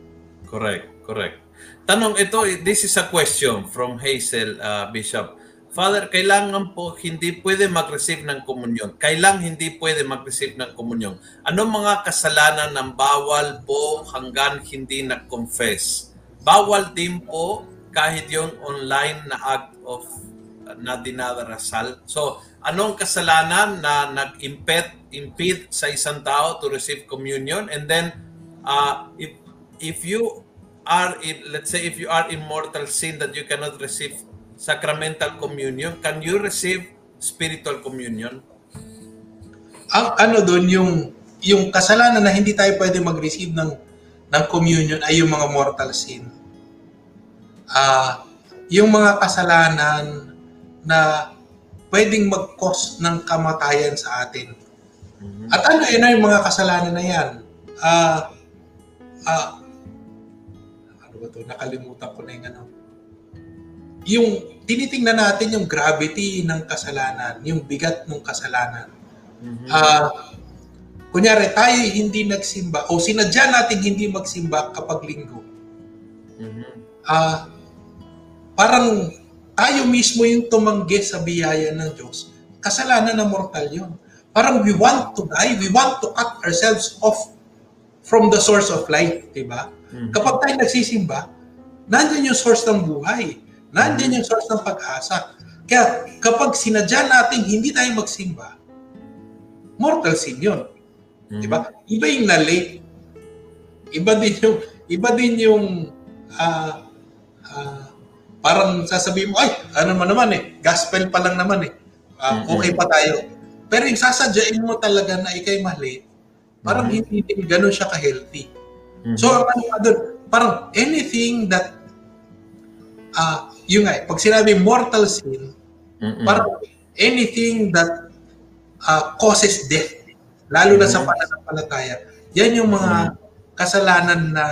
Correct, correct. Tanong ito, this is a question from Hazel uh, Bishop. Father, kailangan po hindi pwede mag-receive ng komunyon. Kailang hindi pwede mag-receive ng komunyon. Anong mga kasalanan ng bawal po hanggang hindi nag-confess? Bawal din po kahit yung online na act of na dinadarasal. So, anong kasalanan na nag-impede impede sa isang tao to receive communion? And then, uh, if, if you are, in, let's say, if you are in mortal sin that you cannot receive sacramental communion, can you receive spiritual communion? Ang ano doon yung yung kasalanan na hindi tayo pwede mag-receive ng ng communion ay yung mga mortal sin. Ah, uh, yung mga kasalanan na pwedeng mag-cause ng kamatayan sa atin. Mm-hmm. At ano yun yung mga kasalanan na yan? Ah, uh, uh, ano ba to? Nakalimutan ko na yung ano yung tinitingnan natin yung gravity ng kasalanan, yung bigat ng kasalanan. Mm-hmm. Uh, kunyari, tayo hindi nagsimba o sinadya natin hindi magsimba kapag linggo. Mm-hmm. Uh, parang tayo mismo yung tumanggi sa biyaya ng Diyos. Kasalanan na mortal yun. Parang we want to die, we want to cut ourselves off from the source of life, di ba? Mm-hmm. Kapag tayo nagsisimba, nandiyan yung source ng buhay. Nandiyan yung source ng pag-asa. Kaya kapag sinadya natin hindi tayo magsimba, mortal sin yun. Mm-hmm. Di ba? Iba yung na-late. Iba din yung, iba din yung uh, uh, parang sasabihin mo, ay, ano man naman eh, gospel pa lang naman eh. Uh, okay pa tayo. Pero yung sasadyain mo talaga na ikay mali, parang mm-hmm. hindi din ganun siya ka-healthy. Mm-hmm. So, ang ano doon, parang anything that uh, yung nga, pag sinabi mortal sin, Mm-mm. parang anything that uh, causes death, lalo na sa pananampalataya, yan yung mga kasalanan na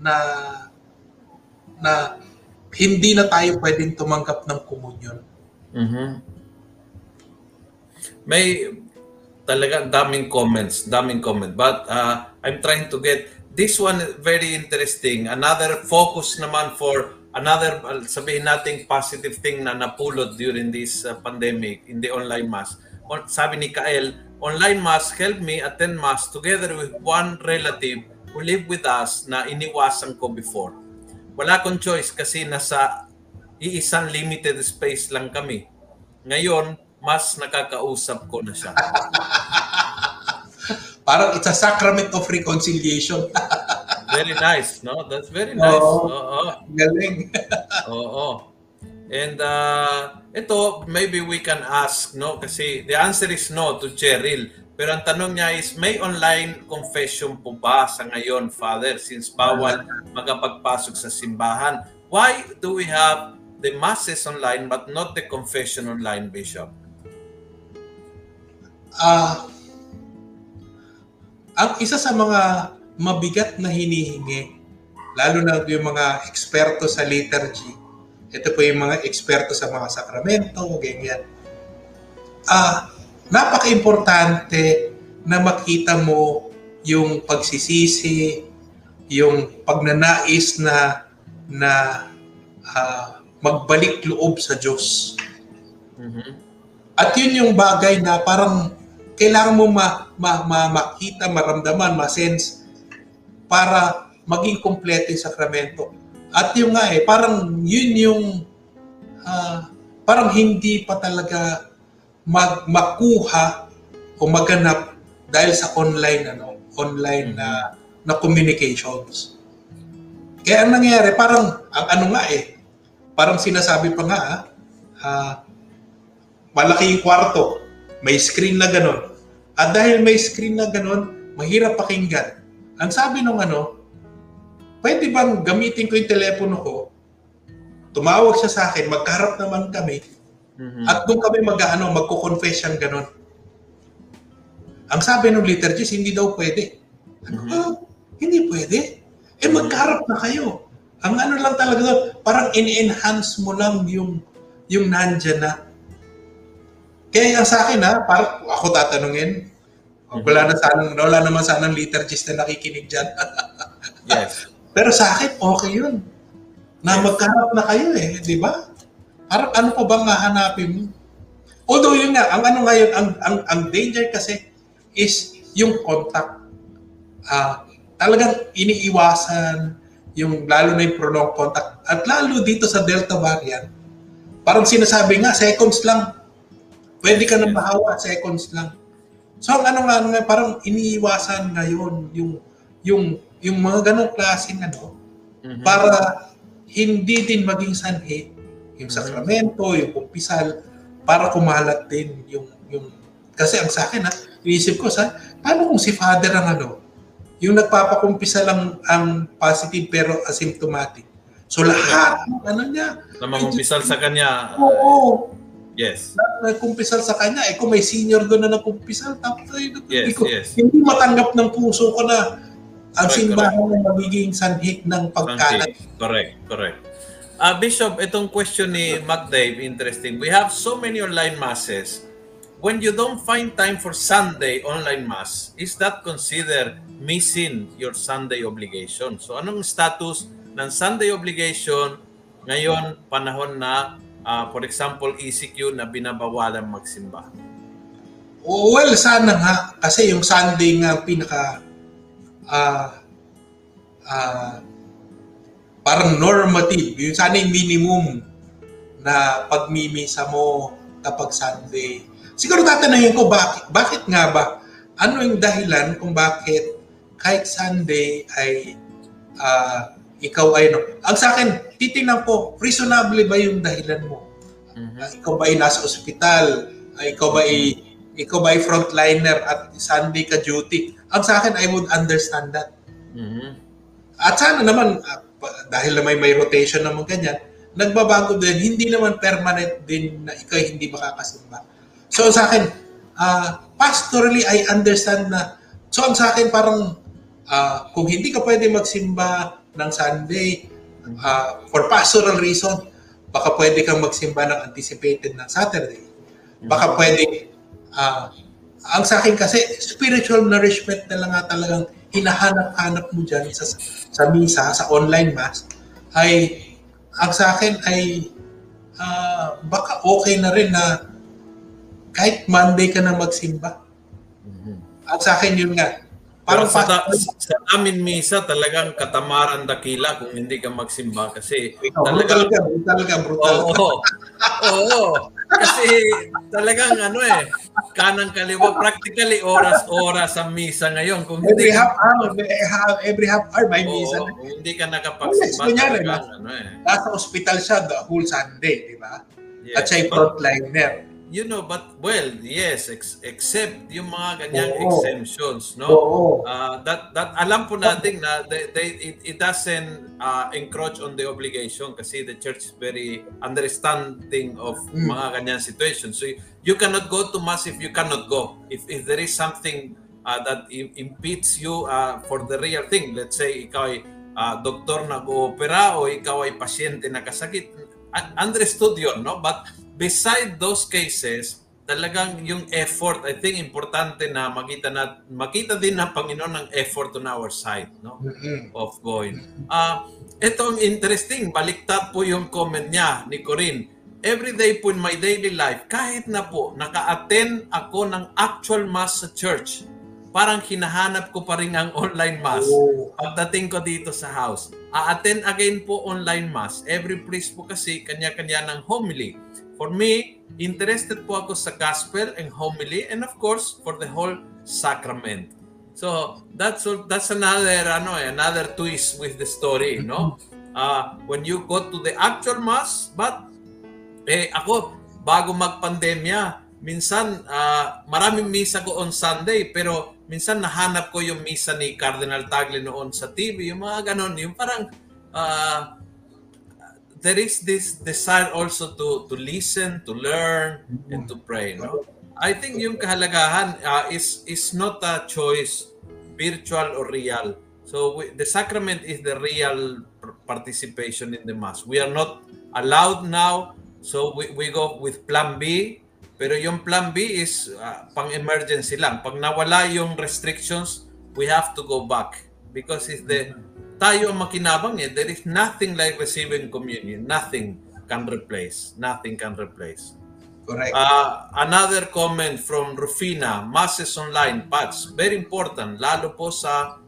na na hindi na tayo pwedeng tumanggap ng komunyon. Mm-hmm. May talaga daming comments, daming comment. But uh, I'm trying to get this one very interesting. Another focus naman for another uh, sabihin nating positive thing na napulot during this uh, pandemic in the online mass. Sabi ni Kael, online mass helped me attend mass together with one relative who lived with us na iniwasan ko before. Wala akong choice kasi nasa iisang limited space lang kami. Ngayon, mas nakakausap ko na siya. Parang it's a sacrament of reconciliation. very nice, no? That's very nice. Oo. Oo. Galing. Oo. And uh, ito, maybe we can ask, no? Kasi the answer is no to Cheryl. Pero ang tanong niya is, may online confession po ba sa ngayon, Father, since bawal magapagpasok sa simbahan? Why do we have the masses online but not the confession online, Bishop? Uh, ang isa sa mga mabigat na hinihingi, lalo na yung mga eksperto sa liturgy, ito po yung mga eksperto sa mga sakramento, ganyan. Ah, napaka-importante na makita mo yung pagsisisi, yung pagnanais na na uh, magbalik loob sa Diyos. Mm-hmm. At yun yung bagay na parang kailangan mo ma, ma, ma, makita, maramdaman, ma-sense para maging kompleto yung sakramento. At yung nga eh, parang yun yung ah, parang hindi pa talaga mag makuha o maganap dahil sa online ano, online na na communications. Kaya ang nangyayari, parang ang ano nga eh, parang sinasabi pa nga ah, ah, malaki yung kwarto, may screen na ganon. At dahil may screen na ganon, mahirap pakinggan. Ang sabi nung ano, pwede bang gamitin ko yung telepono ko, tumawag siya sa akin, magkaharap naman kami, Mhm. at doon kami mag ano, magko-confession ganon. Ang sabi ng liturgist, hindi daw pwede. Ano Mhm. ba? Hindi pwede. Eh magkaharap na kayo. Ang ano lang talaga doon, parang in-enhance mo lang yung yung nandyan na. Kaya yung sa akin ha, parang ako tatanungin, wala na sanang, wala naman sanang liturgist na nakikinig dyan. yes. Pero sa akin, okay yun. Na magkaharap na kayo eh, di ba? Parang ano pa bang hahanapin mo? Although yun nga, ang ano ngayon, ang, ang, ang danger kasi is yung contact. Ah, talagang iniiwasan yung lalo na yung prolonged contact. At lalo dito sa Delta variant, parang sinasabi nga, seconds lang. Pwede ka nang mahawa, seconds lang. So ang ano nga, ano nga, parang iniiwasan ngayon yung yung yung mga ganong klaseng ano, Mhm. para hindi din maging sanhi yung sakramento, yung kumpisal, para kumalat din yung yung kasi ang sa akin ha, iniisip ko sa paano kung si father ang ano, yung nagpapakumpisa lang ang positive pero asymptomatic. So lahat ano niya, Na mamumpisal sa kanya. oo, yes. nagkumpisal sa kanya. Eh kung may senior doon na nagkumpisal, tapos ay, Yes, ko, yes. hindi matanggap ng puso ko na ang Correct, simbahan ay magiging sanhik ng pagkalat. Correct, correct. Ah Bishop, itong question ni Mac Dave, interesting. We have so many online masses. When you don't find time for Sunday online mass, is that considered missing your Sunday obligation? So anong status ng Sunday obligation ngayon panahon na ah, for example ECQ na binabawalan magsimba? Well, sana nga. Kasi yung Sunday nga pinaka ah ah parang normative. Yung sana yung minimum na pagmimisa mo kapag Sunday. Siguro tatanungin ko, bakit, bakit nga ba? Ano yung dahilan kung bakit kahit Sunday ay ah, ikaw ay no? Ang sa akin, titingnan ko, reasonable ba yung dahilan mo? Mhm. Ah, ikaw ba ay nasa ospital? Ah, ikaw ba ay ikaw ba ay frontliner at Sunday ka duty? Ang sa akin, I would understand that. Mhm. At sana naman, pa- dahil na may, may rotation naman ganyan, nagbabago din, hindi naman permanent din na ikaw hindi makakasimba. So sa akin, ah, pastorally, I understand na, so ang sa akin parang, ah, kung hindi ka pwede magsimba ng Sunday, ah, for pastoral reason, baka pwede kang magsimba ng anticipated ng Saturday. Baka pwede, ah, ang sa akin kasi, spiritual nourishment na lang nga talagang hinahanap-hanap mo dyan sa, sa misa, sa online mass, ay, ang sa akin ay, ah, baka okay na rin na kahit Monday ka na magsimba. Mhm. Ang sa akin yun nga. Parang sa, pa- sa amin misa talagang katamaran dakila kung hindi ka magsimba kasi Ikaw, brutal talagang ka, brutal ka, brutal. Oo. Oo. Kasi talagang ano eh, kanang kaliwa practically oras-oras sa misa ngayon kung hindi Every half ka, hour, every half, every half hour may Oo, misa kung hindi ka nakapagsimba talagang ano eh. Nasa ospital siya the whole Sunday, di ba? At Yes. siya yung frontliner. You know, but well, yes, ex- except yung mga ganyang Oo. exemptions, no? Oo. Uh, that that alam po natin na they, they, it, it doesn't uh, encroach on the obligation kasi the church is very understanding of Mm. mga ganyan situation. So you, you cannot go to mass if you cannot go. If if there is something uh, that im- impedes you uh, for the real thing, let's say ikaw ay uh, doktor nag-oopera o ikaw ay pasyente na kasakit, un- understood yun, no? But beside those cases, talagang yung effort, I think importante na makita na makita din ng Panginoon ng effort on our side, no? Mm-mm. Of going. Ah, ito ang interesting, baliktad po yung comment niya ni Corinne. Every day po in my daily life, kahit na po naka-attend ako ng actual mass sa church, parang hinahanap ko pa rin ang online mass. Oh. Pagdating ko dito sa house, a-attend again po online mass. Every priest po kasi kanya-kanya ng homily. For me, interested po ako sa gospel and homily and of course for the whole sacrament. So that's that's another ano eh, another twist with the story, no? Uh, when you go to the actual mass, but eh ako bago magpandemya, minsan uh, maraming misa ko on Sunday pero minsan nahanap ko yung misa ni Cardinal Tagle noon sa TV, yung mga ganon, yung parang uh, there is this desire also to to listen, to learn, and to pray. No, I think yung kahalagahan uh, is is not a choice, virtual or real. So we, the sacrament is the real participation in the mass. We are not allowed now, so we, we go with Plan B pero yung plan B is uh, pang-emergency lang. Pag nawala yung restrictions, we have to go back. Because it's the, tayo ang makinabang eh. There is nothing like receiving communion. Nothing can replace. Nothing can replace. Correct. Uh, another comment from Rufina, Masses Online, Pats, very important, lalo po sa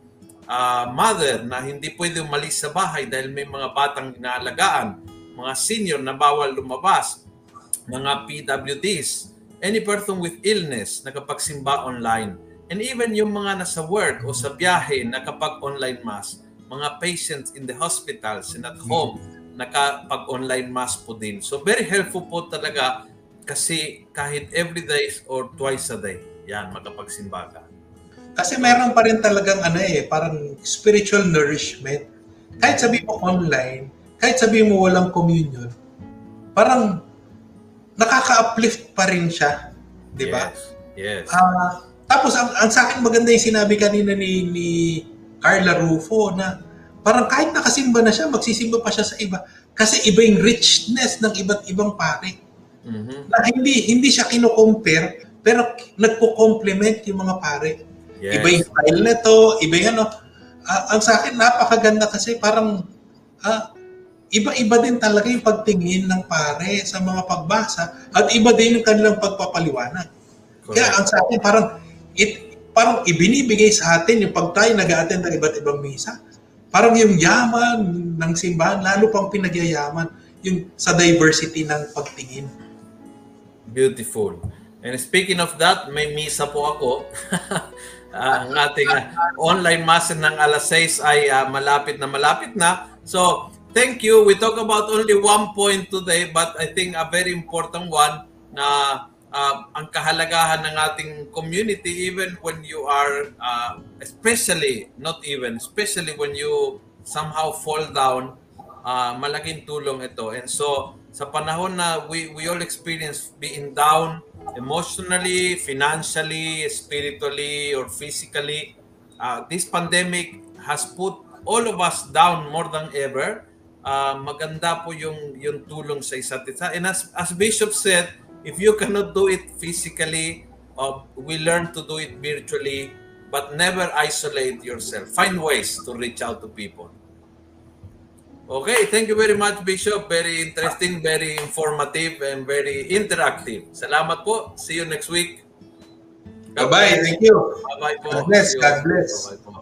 uh, mother na hindi pwede umalis sa bahay dahil may mga batang inaalagaan, mga senior na bawal lumabas, mga PWDs, any person with illness nakapagsimba online, and even yung mga nasa work o sa biyahe nakapag-online mass, mga patients in the hospitals and at home nakapag-online mass po din. So very helpful po talaga kasi kahit every day or twice a day, yan, makapagsimba ka. Kasi meron pa rin talagang ano eh, parang spiritual nourishment. Kahit sabi mo online, kahit sabi mo walang communion, parang nakaka-uplift pa rin siya. Di ba? Yes. yes. Uh, tapos, ang, ang sa akin maganda yung sinabi kanina ni, ni Carla Rufo na parang kahit nakasimba na siya, magsisimba pa siya sa iba. Kasi iba yung richness ng iba't ibang pare. Mm-hmm. Na hindi hindi siya kino-compare, pero nagko-complement yung mga pare. Yes. Iba yung style nito, iba yung ano. Uh, ang sa akin, napakaganda kasi parang uh, iba-iba din talaga yung pagtingin ng pare sa mga pagbasa at iba din yung kanilang pagpapaliwanag. Correct. Kaya ang sa akin parang it, parang ibinibigay sa atin yung pag tayo nag-attend ng iba't ibang misa. Parang yung yaman ng simbahan, lalo pang pinagyayaman yung sa diversity ng pagtingin. Beautiful. And speaking of that, may misa po ako. uh, ang ating uh, online mass ng alas 6 ay uh, malapit na malapit na. So, Thank you. We talk about only one point today, but I think a very important one na uh, ang kahalagahan ng ating community even when you are, uh, especially, not even, especially when you somehow fall down, uh, malaking tulong ito. And so, sa panahon na we, we all experience being down emotionally, financially, spiritually, or physically, uh, this pandemic has put all of us down more than ever uh, maganda po yung yung tulong sa isa't isa. And as as Bishop said, if you cannot do it physically, uh, we learn to do it virtually, but never isolate yourself. Find ways to reach out to people. Okay, thank you very much, Bishop. Very interesting, very informative, and very interactive. Salamat po. See you next week. Bye-bye. Thank you. Bye-bye po. God bless. God bless. Bye-bye po.